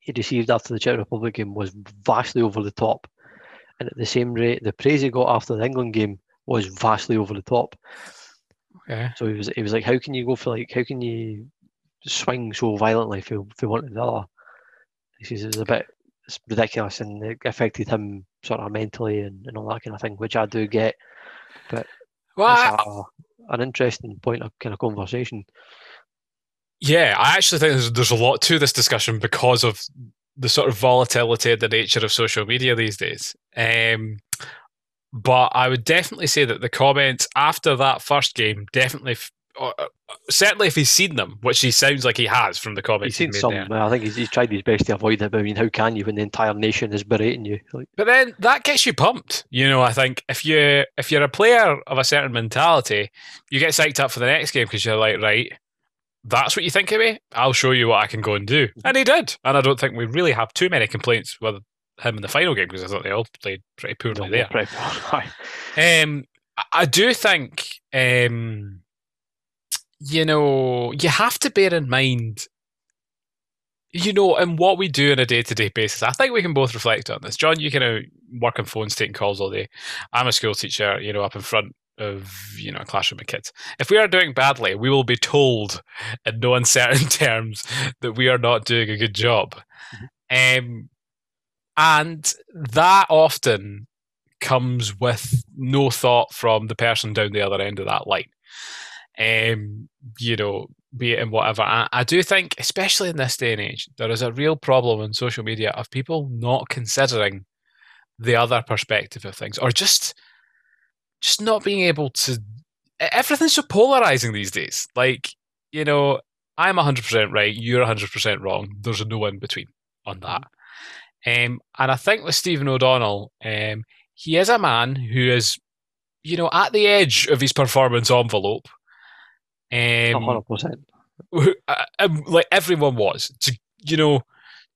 he received after the Czech Republic game was vastly over the top, and at the same rate, the praise he got after the England game was vastly over the top. So he was he was like, how can you go for like how can you swing so violently if you if you wanted the other? He says it was a bit it's ridiculous and it affected him sort of mentally and, and all that kind of thing, which I do get. But well, a, an interesting point of kind of conversation. Yeah, I actually think there's, there's a lot to this discussion because of the sort of volatility of the nature of social media these days. Um, but I would definitely say that the comments after that first game definitely, uh, uh, certainly if he's seen them, which he sounds like he has from the comments. He's seen some. There. I think he's, he's tried his best to avoid it. But I mean, how can you when the entire nation is berating you? Like, but then that gets you pumped. You know, I think if you if you're a player of a certain mentality, you get psyched up for the next game because you're like, right, that's what you think of me. I'll show you what I can go and do, and he did. And I don't think we really have too many complaints with him in the final game because I thought they all played pretty poorly there. Pretty <laughs> um, I do think, um, you know, you have to bear in mind, you know, in what we do on a day to day basis. I think we can both reflect on this. John, you kind of work on phones, taking calls all day. I'm a school teacher, you know, up in front of you know a classroom of kids. If we are doing badly, we will be told in no uncertain <laughs> terms that we are not doing a good job. Mm-hmm. Um, and that often comes with no thought from the person down the other end of that line. Um, you know, be it in whatever. I, I do think, especially in this day and age, there is a real problem in social media of people not considering the other perspective of things, or just just not being able to. Everything's so polarizing these days. Like, you know, I'm 100% right, you're 100% wrong. There's no in between on that. Um, and I think with Stephen O'Donnell, um, he is a man who is, you know, at the edge of his performance envelope. Um, 100%. uh, um, like everyone was to, you know,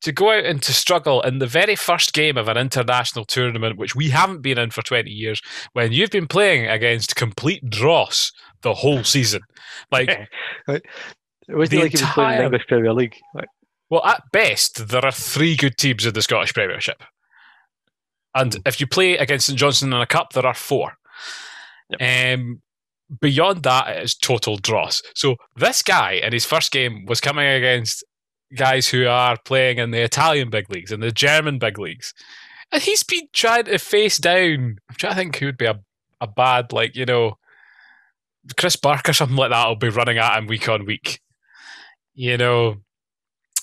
to go out and to struggle in the very first game of an international tournament, which we haven't been in for 20 years, when you've been playing against complete dross the whole season. Like, <laughs> it wasn't like he was playing in the English Premier League. Like, well, at best, there are three good teams in the Scottish Premiership. And Hmm. if you play against St Johnstone in a cup, there are four. Um, beyond that, it is total dross. So this guy in his first game was coming against guys who are playing in the Italian big leagues and the German big leagues. And he's been trying to face down. I'm trying to think who would be a, a bad, like, you know, Chris Burke or something like that will be running at him week on week. You know.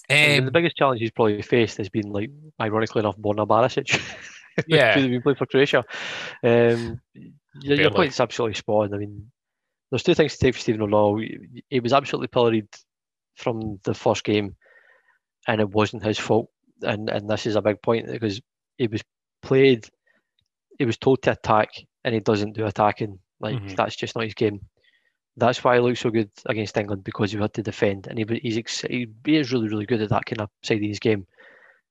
Um, the biggest challenge he's probably faced has been, like, ironically enough, Borna Barisic. <laughs> Yeah. who's been playing for Croatia. Um, your, your point's absolutely spot on. I mean, there's two things to take for Stephen O'Donnell. He, was absolutely pilloried from the first game, and it wasn't his fault. And and this is a big point because he was played, he was told to attack, and he doesn't do attacking. Like Mhm. that's just not his game. That's why he looked so good against England because he had to defend, and he he's ex- he is really really good at that kind of side of his game.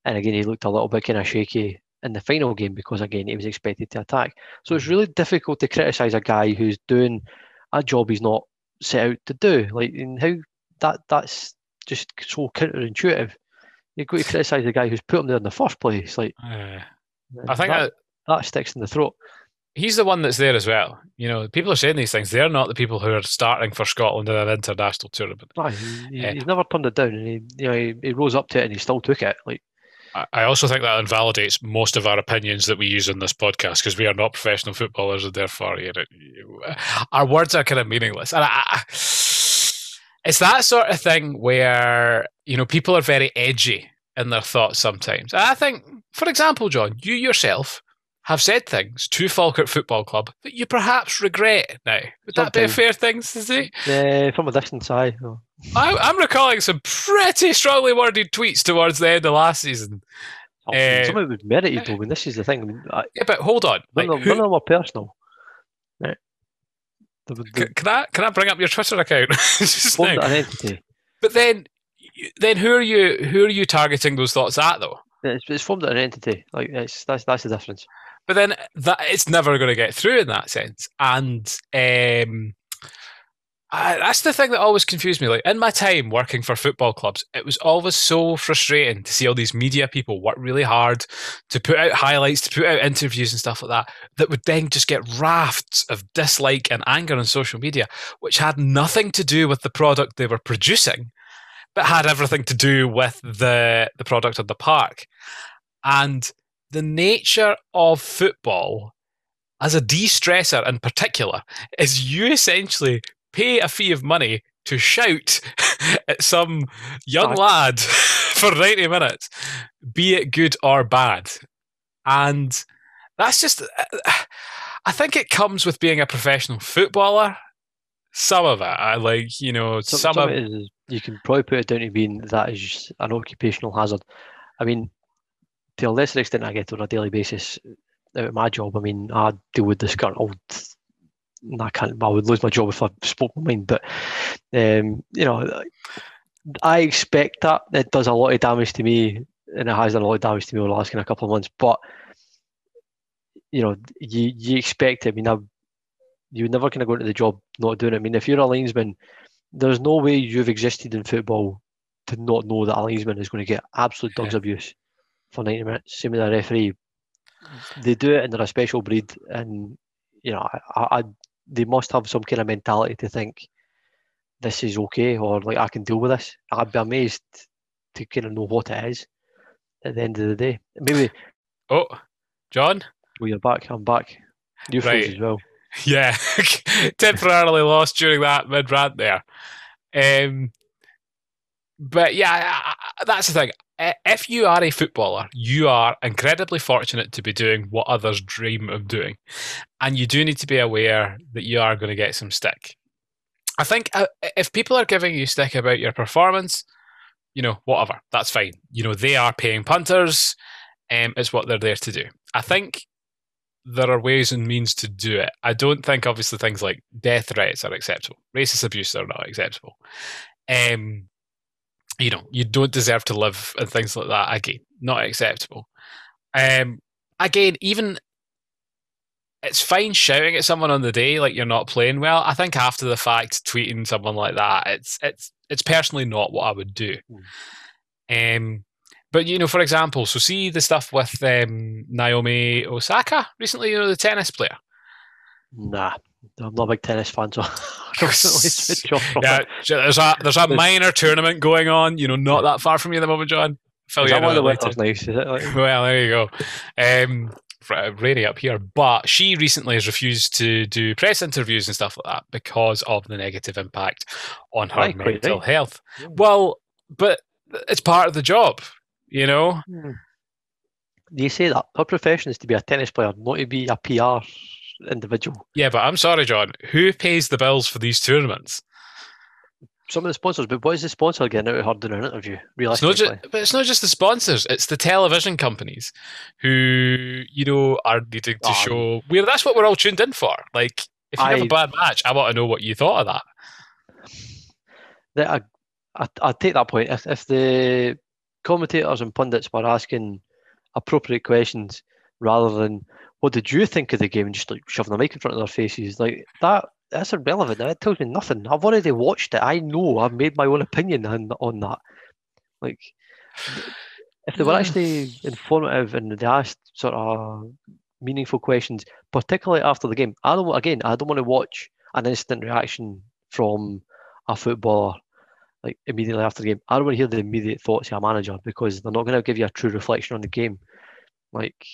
And again, he looked a little bit kind of shaky in the final game because again he was expected to attack. So it's really difficult to criticise a guy who's doing a job he's not set out to do. Like in how that that's just so counterintuitive. You've got to criticise the guy who's put him there in the first place. Like uh, I think that, that that sticks in the throat. He's the one that's there as well. You know, people are saying these things. They're not the people who are starting for Scotland in an international tournament. Aye, he, Yeah. Eh. He's never turned it down, and he you know he, he rose up to it and he still took it. Like I- I also think that invalidates most of our opinions that we use in this podcast because we are not professional footballers and therefore you know, uh, our words are kind of meaningless. And I, I- it's that sort of thing where you know people are very edgy in their thoughts sometimes. I think, for example, John, you yourself have said things to Falkirk Football Club that you perhaps regret now. Would that be a fair thing to say? uh, from a distance, aye. oh. I, I'm recalling some pretty strongly worded tweets towards the end of last season. Oh, Eh, some of it was merited though. I mean, this is the thing. I mean, I, Yeah, but hold on. none, Like, of, who- none of them were personal. Right. The, the, can I can I bring up your Twitter account? <laughs> Just now? an. But then, then who are you who are you targeting those thoughts at though? It's, it's formed an entity. Like it's that's that's the difference. But then that it's never going to get through in that sense, and um, I, that's the thing that always confused me. Like in my time working for football clubs, it was always so frustrating to see all these media people work really hard to put out highlights, to put out interviews and stuff like that, that would then just get rafts of dislike and anger on social media, which had nothing to do with the product they were producing, but had everything to do with the the product of the park. And the nature of football as a de-stressor in particular is you essentially pay a fee of money to shout <laughs> at some young lad <laughs> for 90 minutes, be it good or bad. And that's just, I think it comes with being a professional footballer. Some of it, I like, you know, Some, some, some of of it is you can probably put it down to being that is an occupational hazard. I mean, to a lesser extent, I get on a daily basis out of my job. I mean, I deal with this current old. I can't. I would lose my job if I spoke my mind. But um, you know, I expect that it does a lot of damage to me, and it has done a lot of damage to me over the last kind of couple of months. But you know, you you expect it. I mean, I, you never kind of go into the job not doing it. I mean, if you're a linesman, there's no way you've existed in football to not know that a linesman is going to get absolute dogs abuse for 90 minutes. Same with a referee. They do it and they're a special breed, and you know, I, I, I- they must have some kind of mentality to think this is okay or like I can deal with this. I'd be amazed to kind of know what it is at the end of the day. Maybe oh, John, well, you're back. I'm back. You froze Right. as well. <laughs> Yeah, <laughs> temporarily lost during that mid rant there. Um, but yeah, that's the thing. If you are a footballer, you are incredibly fortunate to be doing what others dream of doing. And you do need to be aware that you are going to get some stick. I think uh, if people are giving you stick about your performance, you know, whatever, that's fine. You know, they are paying punters, um, it's what they're there to do. I think there are ways and means to do it. I don't think, obviously, things like death threats are acceptable. Racist abuse are not acceptable. Um, you know, you don't deserve to live and things like that. Again, not acceptable. Um, again, even it's fine shouting at someone on the day like you're not playing well. I think after the fact, tweeting someone like that, it's it's it's personally not what I would do. Mm. Um, but you know, for example, so see the stuff with um, Naomi Osaka recently. You know, the tennis player. Nah, I'm not a big tennis fan, so <laughs> <laughs> yeah, there's a there's a minor tournament going on. You know, not that far from you at the moment, John. Fill you one the nice, is? Like? <laughs> Well, there you go. Um, rainy up here, but she recently has refused to do press interviews and stuff like that because of the negative impact on her right, mental health. Yeah. Well, but it's part of the job, you know. Hmm. You say that her profession is to be a tennis player, not to be a PR individual. Yeah, but I'm sorry, John. Who pays the bills for these tournaments? Some of the sponsors, but what is the sponsor getting out of her doing an interview? Realistically, it's just, but it's not just the sponsors; it's the television companies who you know are needing to um, show where that's what we're all tuned in for. Like, if you I, have a bad match, I want to know what you thought of that. That I, I, I take that point. If if the commentators and pundits were asking appropriate questions rather than what did you think of the game? And just like shoving the mic in front of their faces. Like that that's irrelevant. It tells me nothing. I've already watched it. I know. I've made my own opinion on, on that. Like if they were actually informative and they asked sort of meaningful questions particularly after the game i don't again i don't want to watch an instant reaction from a footballer like immediately after the game. I don't want to hear the immediate thoughts of a manager because they're not going to give you a true reflection on the game. Like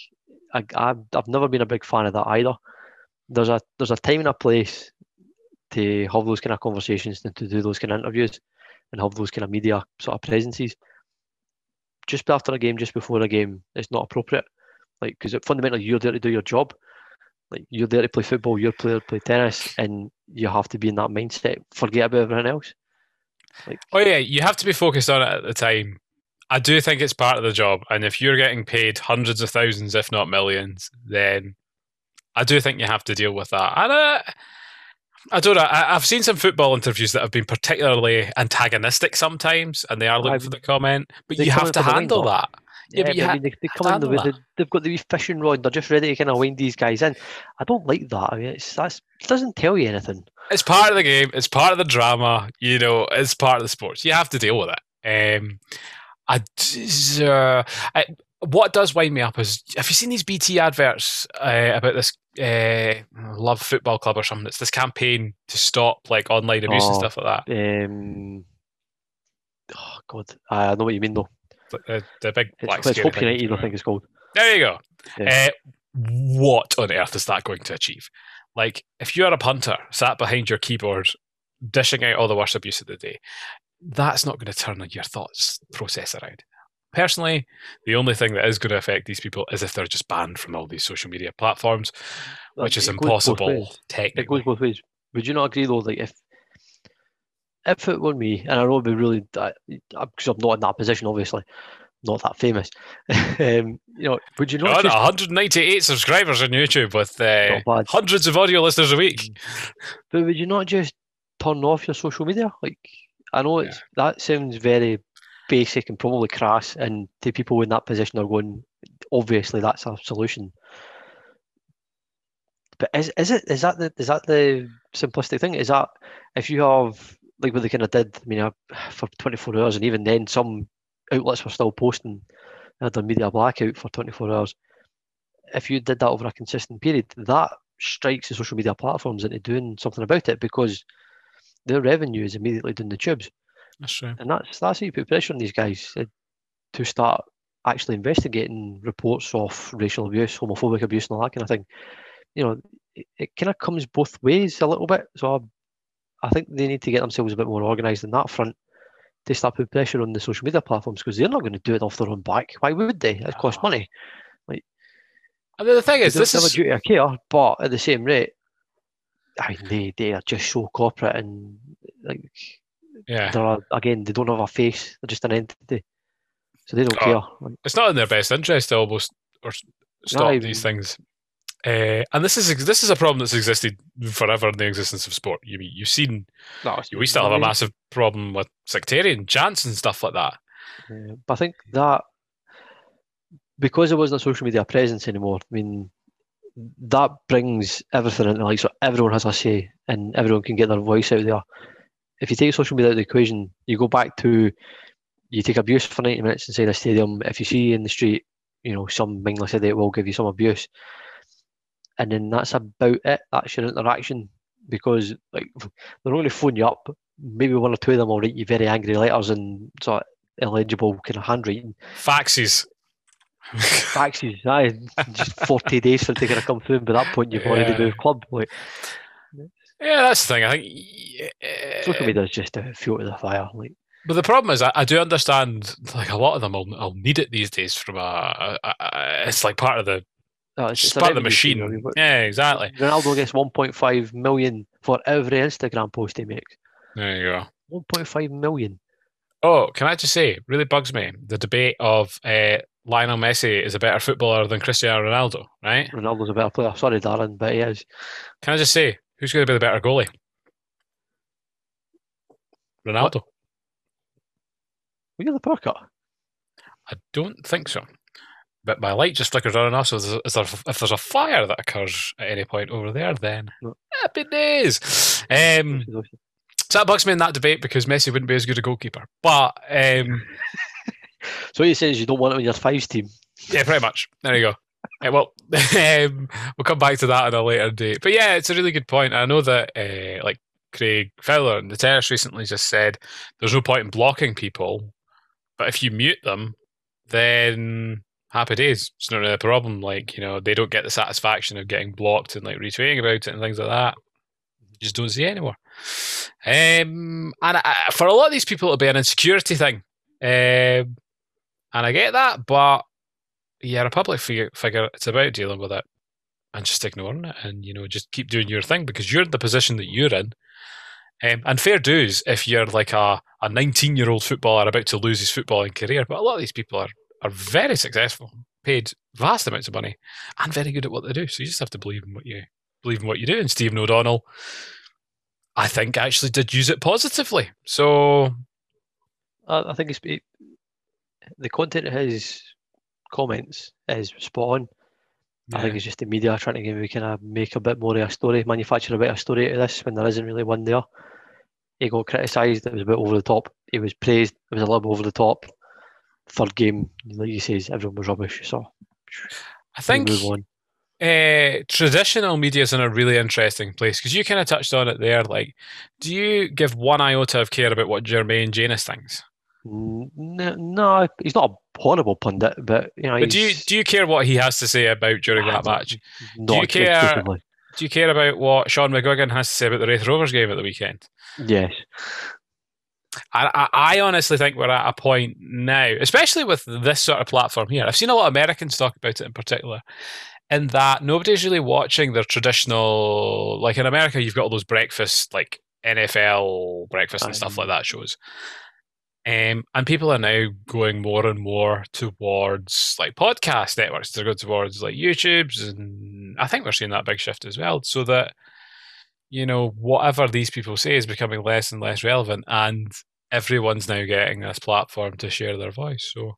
I, I've, never been a big fan of that either. There's a there's a time and a place to have those kind of conversations and to do those kind of interviews and have those kind of media sort of presences. Just after a game, just before a game, it's not appropriate. Like because fundamentally you're there to do your job. Like you're there to play football, you're there to play tennis, and you have to be in that mindset. Forget about everything else. Like, oh yeah, you have to be focused on it at the time. I do think it's part of the job, and if you're getting paid hundreds of thousands, if not millions, then I do think you have to deal with that. And uh, I don't know. I, have seen some football interviews that have been particularly antagonistic sometimes, and they are looking I've, for the comment. But you have to handle that. Yeah, yeah, but, but ha- I mean, they, they come in the, they, they've got the fishing rod. They're just ready to kind of wind these guys in. I don't like that. I mean, it's that's, it doesn't tell you anything. It's part of the game. It's part of the drama. You know, it's part of the sports. You have to deal with it. Um, I, uh, I, what does wind me up is have you seen these BT adverts uh, about this uh, Love Football Club or something? It's this campaign to stop like online abuse oh, and stuff like that. Um, oh God, I know what you mean though. The, the big black it's, Hope United, I think it's called. There you go. Yeah. Uh, what on earth is that going to achieve? Like, if you're a punter sat behind your keyboard, dishing out all the worst abuse of the day, that's not going to turn your thoughts process around. Personally, the only thing that is going to affect these people is if they're just banned from all these social media platforms, which is impossible technically. It goes both ways. Would you not agree though? Like if if it were me, and I know it'd be really because I'm not in that position, obviously, not that famous. <laughs> um, you know, would you not? Just... 198 subscribers on YouTube with uh, hundreds of audio listeners a week. But would you not just turn off your social media? Like, I know it's yeah. that sounds very basic and probably crass, and the people in that position are going, obviously that's a solution. But is is it is that the is that the simplistic thing? Is that if you have like what they kind of did? I mean, uh, for 24 hours, and even then, some outlets were still posting had their media blackout for 24 hours. If you did that over a consistent period, that strikes the social media platforms into doing something about it because their revenue is immediately doing the tubes. That's true. And that's that's how you put pressure on these guys uh, to start actually investigating reports of racial abuse, homophobic abuse, and all that kind of thing. You know, it, it kind of comes both ways a little bit. So I, I think they need to get themselves a bit more organised in that front to start putting pressure on the social media platforms because they're not going to do it off their own back. Why would they? It costs money. Like, and the thing is, this is a duty of care, but at the same rate, I mean, they, they are just so corporate and like yeah. they're again they don't have a face. They're just an entity, so they don't Oh, care. It's not in their best interest to almost or s- stop even- these things. Uh, and this is this is a problem that's existed forever in the existence of sport. You mean you've seen no, we still have a massive problem with sectarian chants and stuff like that. Yeah, but I think that because there wasn't a social media presence anymore, I mean, that brings everything into like so everyone has a say and everyone can get their voice out there. If you take social media out of the equation, you go back to you take abuse for 90 minutes inside a stadium. If you see in the street, you know, some mindless idiot will give you some abuse. And then that's about it. That's your interaction because like they're only phone you up. Maybe one or two of them will write you very angry letters and sort of illegible kind of handwriting. Faxes. <laughs> Faxes, aye, just 40 days for it to kind of come through, and by that point you've already Yeah. moved club. Like yeah, that's the thing. I think. uh, social media is just a fuel to the fire. Like But the problem is, I, I do understand. Like a lot of them, will, will need it these days. From a, a, a- it's like part of the uh, it's, it's part of the machine. Yeah, exactly. Ronaldo gets 1.5 million for every Instagram post he makes. There you go. 1.5 million. Oh, can I just say, really bugs me the debate of uh, Lionel Messi is a better footballer than Cristiano Ronaldo, right? Ronaldo's a better player. Sorry, Darren, but he is. Can I just say, who's going to be the better goalie? Ronaldo. We get the power cut. I don't think so. But my light just flickers on and off. So is is there, if there's a fire that occurs at any point over there, then No. happy days. Um, so that bugs me in that debate because Messi wouldn't be as good a goalkeeper. But um, <laughs> <laughs> So he says you don't want him in your fives team. Yeah, pretty much. There you go. Yeah, well, <laughs> um, we'll come back to that at a later date. But yeah, it's a really good point. I know that, uh, like Craig Fowler and the Terrace recently just said, there's no point in blocking people, but if you mute them, then happy days. It's not really a problem. Like you know, they don't get the satisfaction of getting blocked and like retweeting about it and things like that. You just don't see it anymore. Um, and I, for a lot of these people, it'll be an insecurity thing. Um, and I get that, but yeah, a public figure, figure, it's about dealing with it and just ignoring it and, you know, just keep doing your thing because you're in the position that you're in. Um, and fair dues if you're like a, a 19 year old footballer about to lose his footballing career. But a lot of these people are, are very successful, paid vast amounts of money, and very good at what they do. So you just have to believe in what you believe in what you do. And Stephen O'Donnell, I think, actually did use it positively. So I, think it's it, the content of his comments is spot on. I think it's just the media trying to maybe kind of make a bit more of a story, manufacture a bit of story out of this when there isn't really one there. He got criticised, it was a bit over the top. He was praised, it was a little bit over the top. Third game, like he says, everyone was rubbish. So I think uh, traditional media is in a really interesting place because you kind of touched on it there. Like, do you give one iota of care about what Jermaine Jenas thinks? No, no, he's not a horrible pundit, but you know, But do you do you care what he has to say about during that match? not you care- Do you care about what Sean McGuigan has to say about the Raith Rovers game at the weekend? Yes, I, I, I honestly think we're at a point now, especially with this sort of platform here. I've seen a lot of Americans talk about it in particular, in that nobody's really watching their traditional. Like in America, you've got all those breakfast, like NFL breakfast and stuff like that shows. Um, and people are now going more and more towards like podcast networks. They're going towards like YouTube's, and I think we're seeing that big shift as well. So that you know whatever these people say is becoming less and less relevant, and everyone's now getting this platform to share their voice. So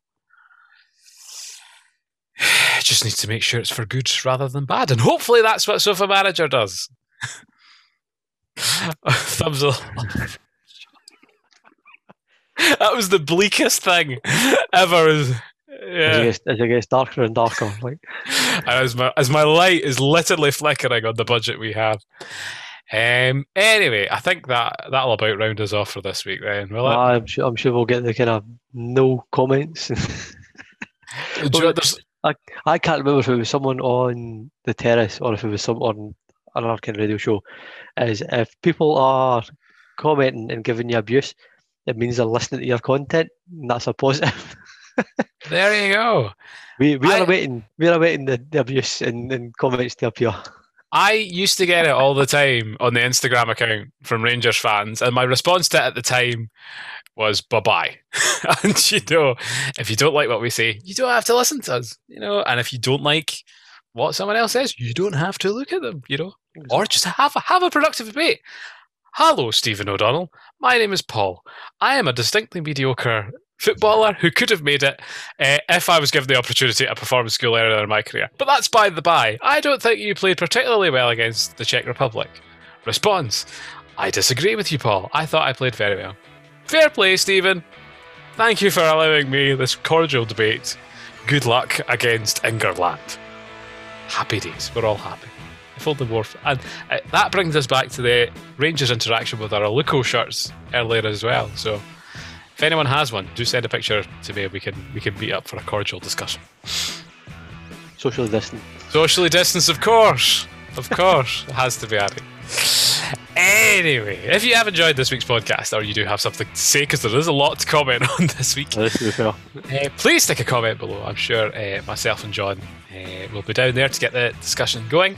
<sighs> just need to make sure it's for good rather than bad, and hopefully that's what Sofa Manager does. <laughs> Thumbs up. <laughs> that was the bleakest thing ever. as, Yeah. it gets, as it gets darker and darker, like And as my as my light is literally flickering on the budget we have. Um. Anyway, I think that that'll about round us off for this week. Then, will it? I'm sure I'm sure we'll get the kind of no comments. <laughs> You know, I can't remember if it was someone on the terrace or if it was someone another kind of radio show, is if people are commenting and giving you abuse, it means they're listening to your content, and that's a positive. <laughs> there you go. We we I- are awaiting we are waiting the, the abuse and, and comments to appear. I used to get it all the time on the Instagram account from Rangers fans, and my response to it at the time was bye bye. <laughs> and you know, if you don't like what we say, you don't have to listen to us, you know, and if you don't like what someone else says, you don't have to look at them, you know, or just have a, have a productive debate. Hello, Stephen O'Donnell. My name is Paul. I am a distinctly mediocre footballer who could have made it uh, if I was given the opportunity at performance school earlier in my career. But that's by the by. I don't think you played particularly well against the Czech Republic. Response I disagree with you, Paul. I thought I played very well. Fair play, Stephen. Thank you for allowing me this cordial debate. Good luck against England. Happy days. We're all happy. If only more. f- And uh, that brings us back to the Rangers interaction with our Aluko shirts earlier as well. So if anyone has one, do send a picture to me. We can we can meet up for a cordial discussion. Socially distant. Socially distance, of course, of course, it has to be added. Anyway, if you have enjoyed this week's podcast, or you do have something to say, because there is a lot to comment <laughs> on this week, Let's be fair. uh, please stick a comment below. I'm sure uh, myself and John uh, will be down there to get the discussion going.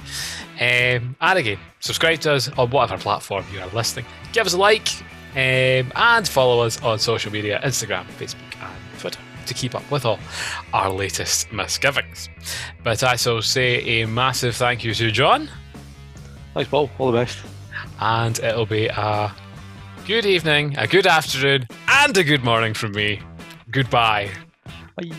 Um, and again, subscribe to us on whatever platform you are listening. Give us a like um, and follow us on social media Instagram, Facebook, and Twitter to keep up with all our latest misgivings. But I shall say a massive thank you to John, Thanks, Paul. All the best. And it'll be a good evening, a good afternoon, and a good morning from me. Goodbye. Bye.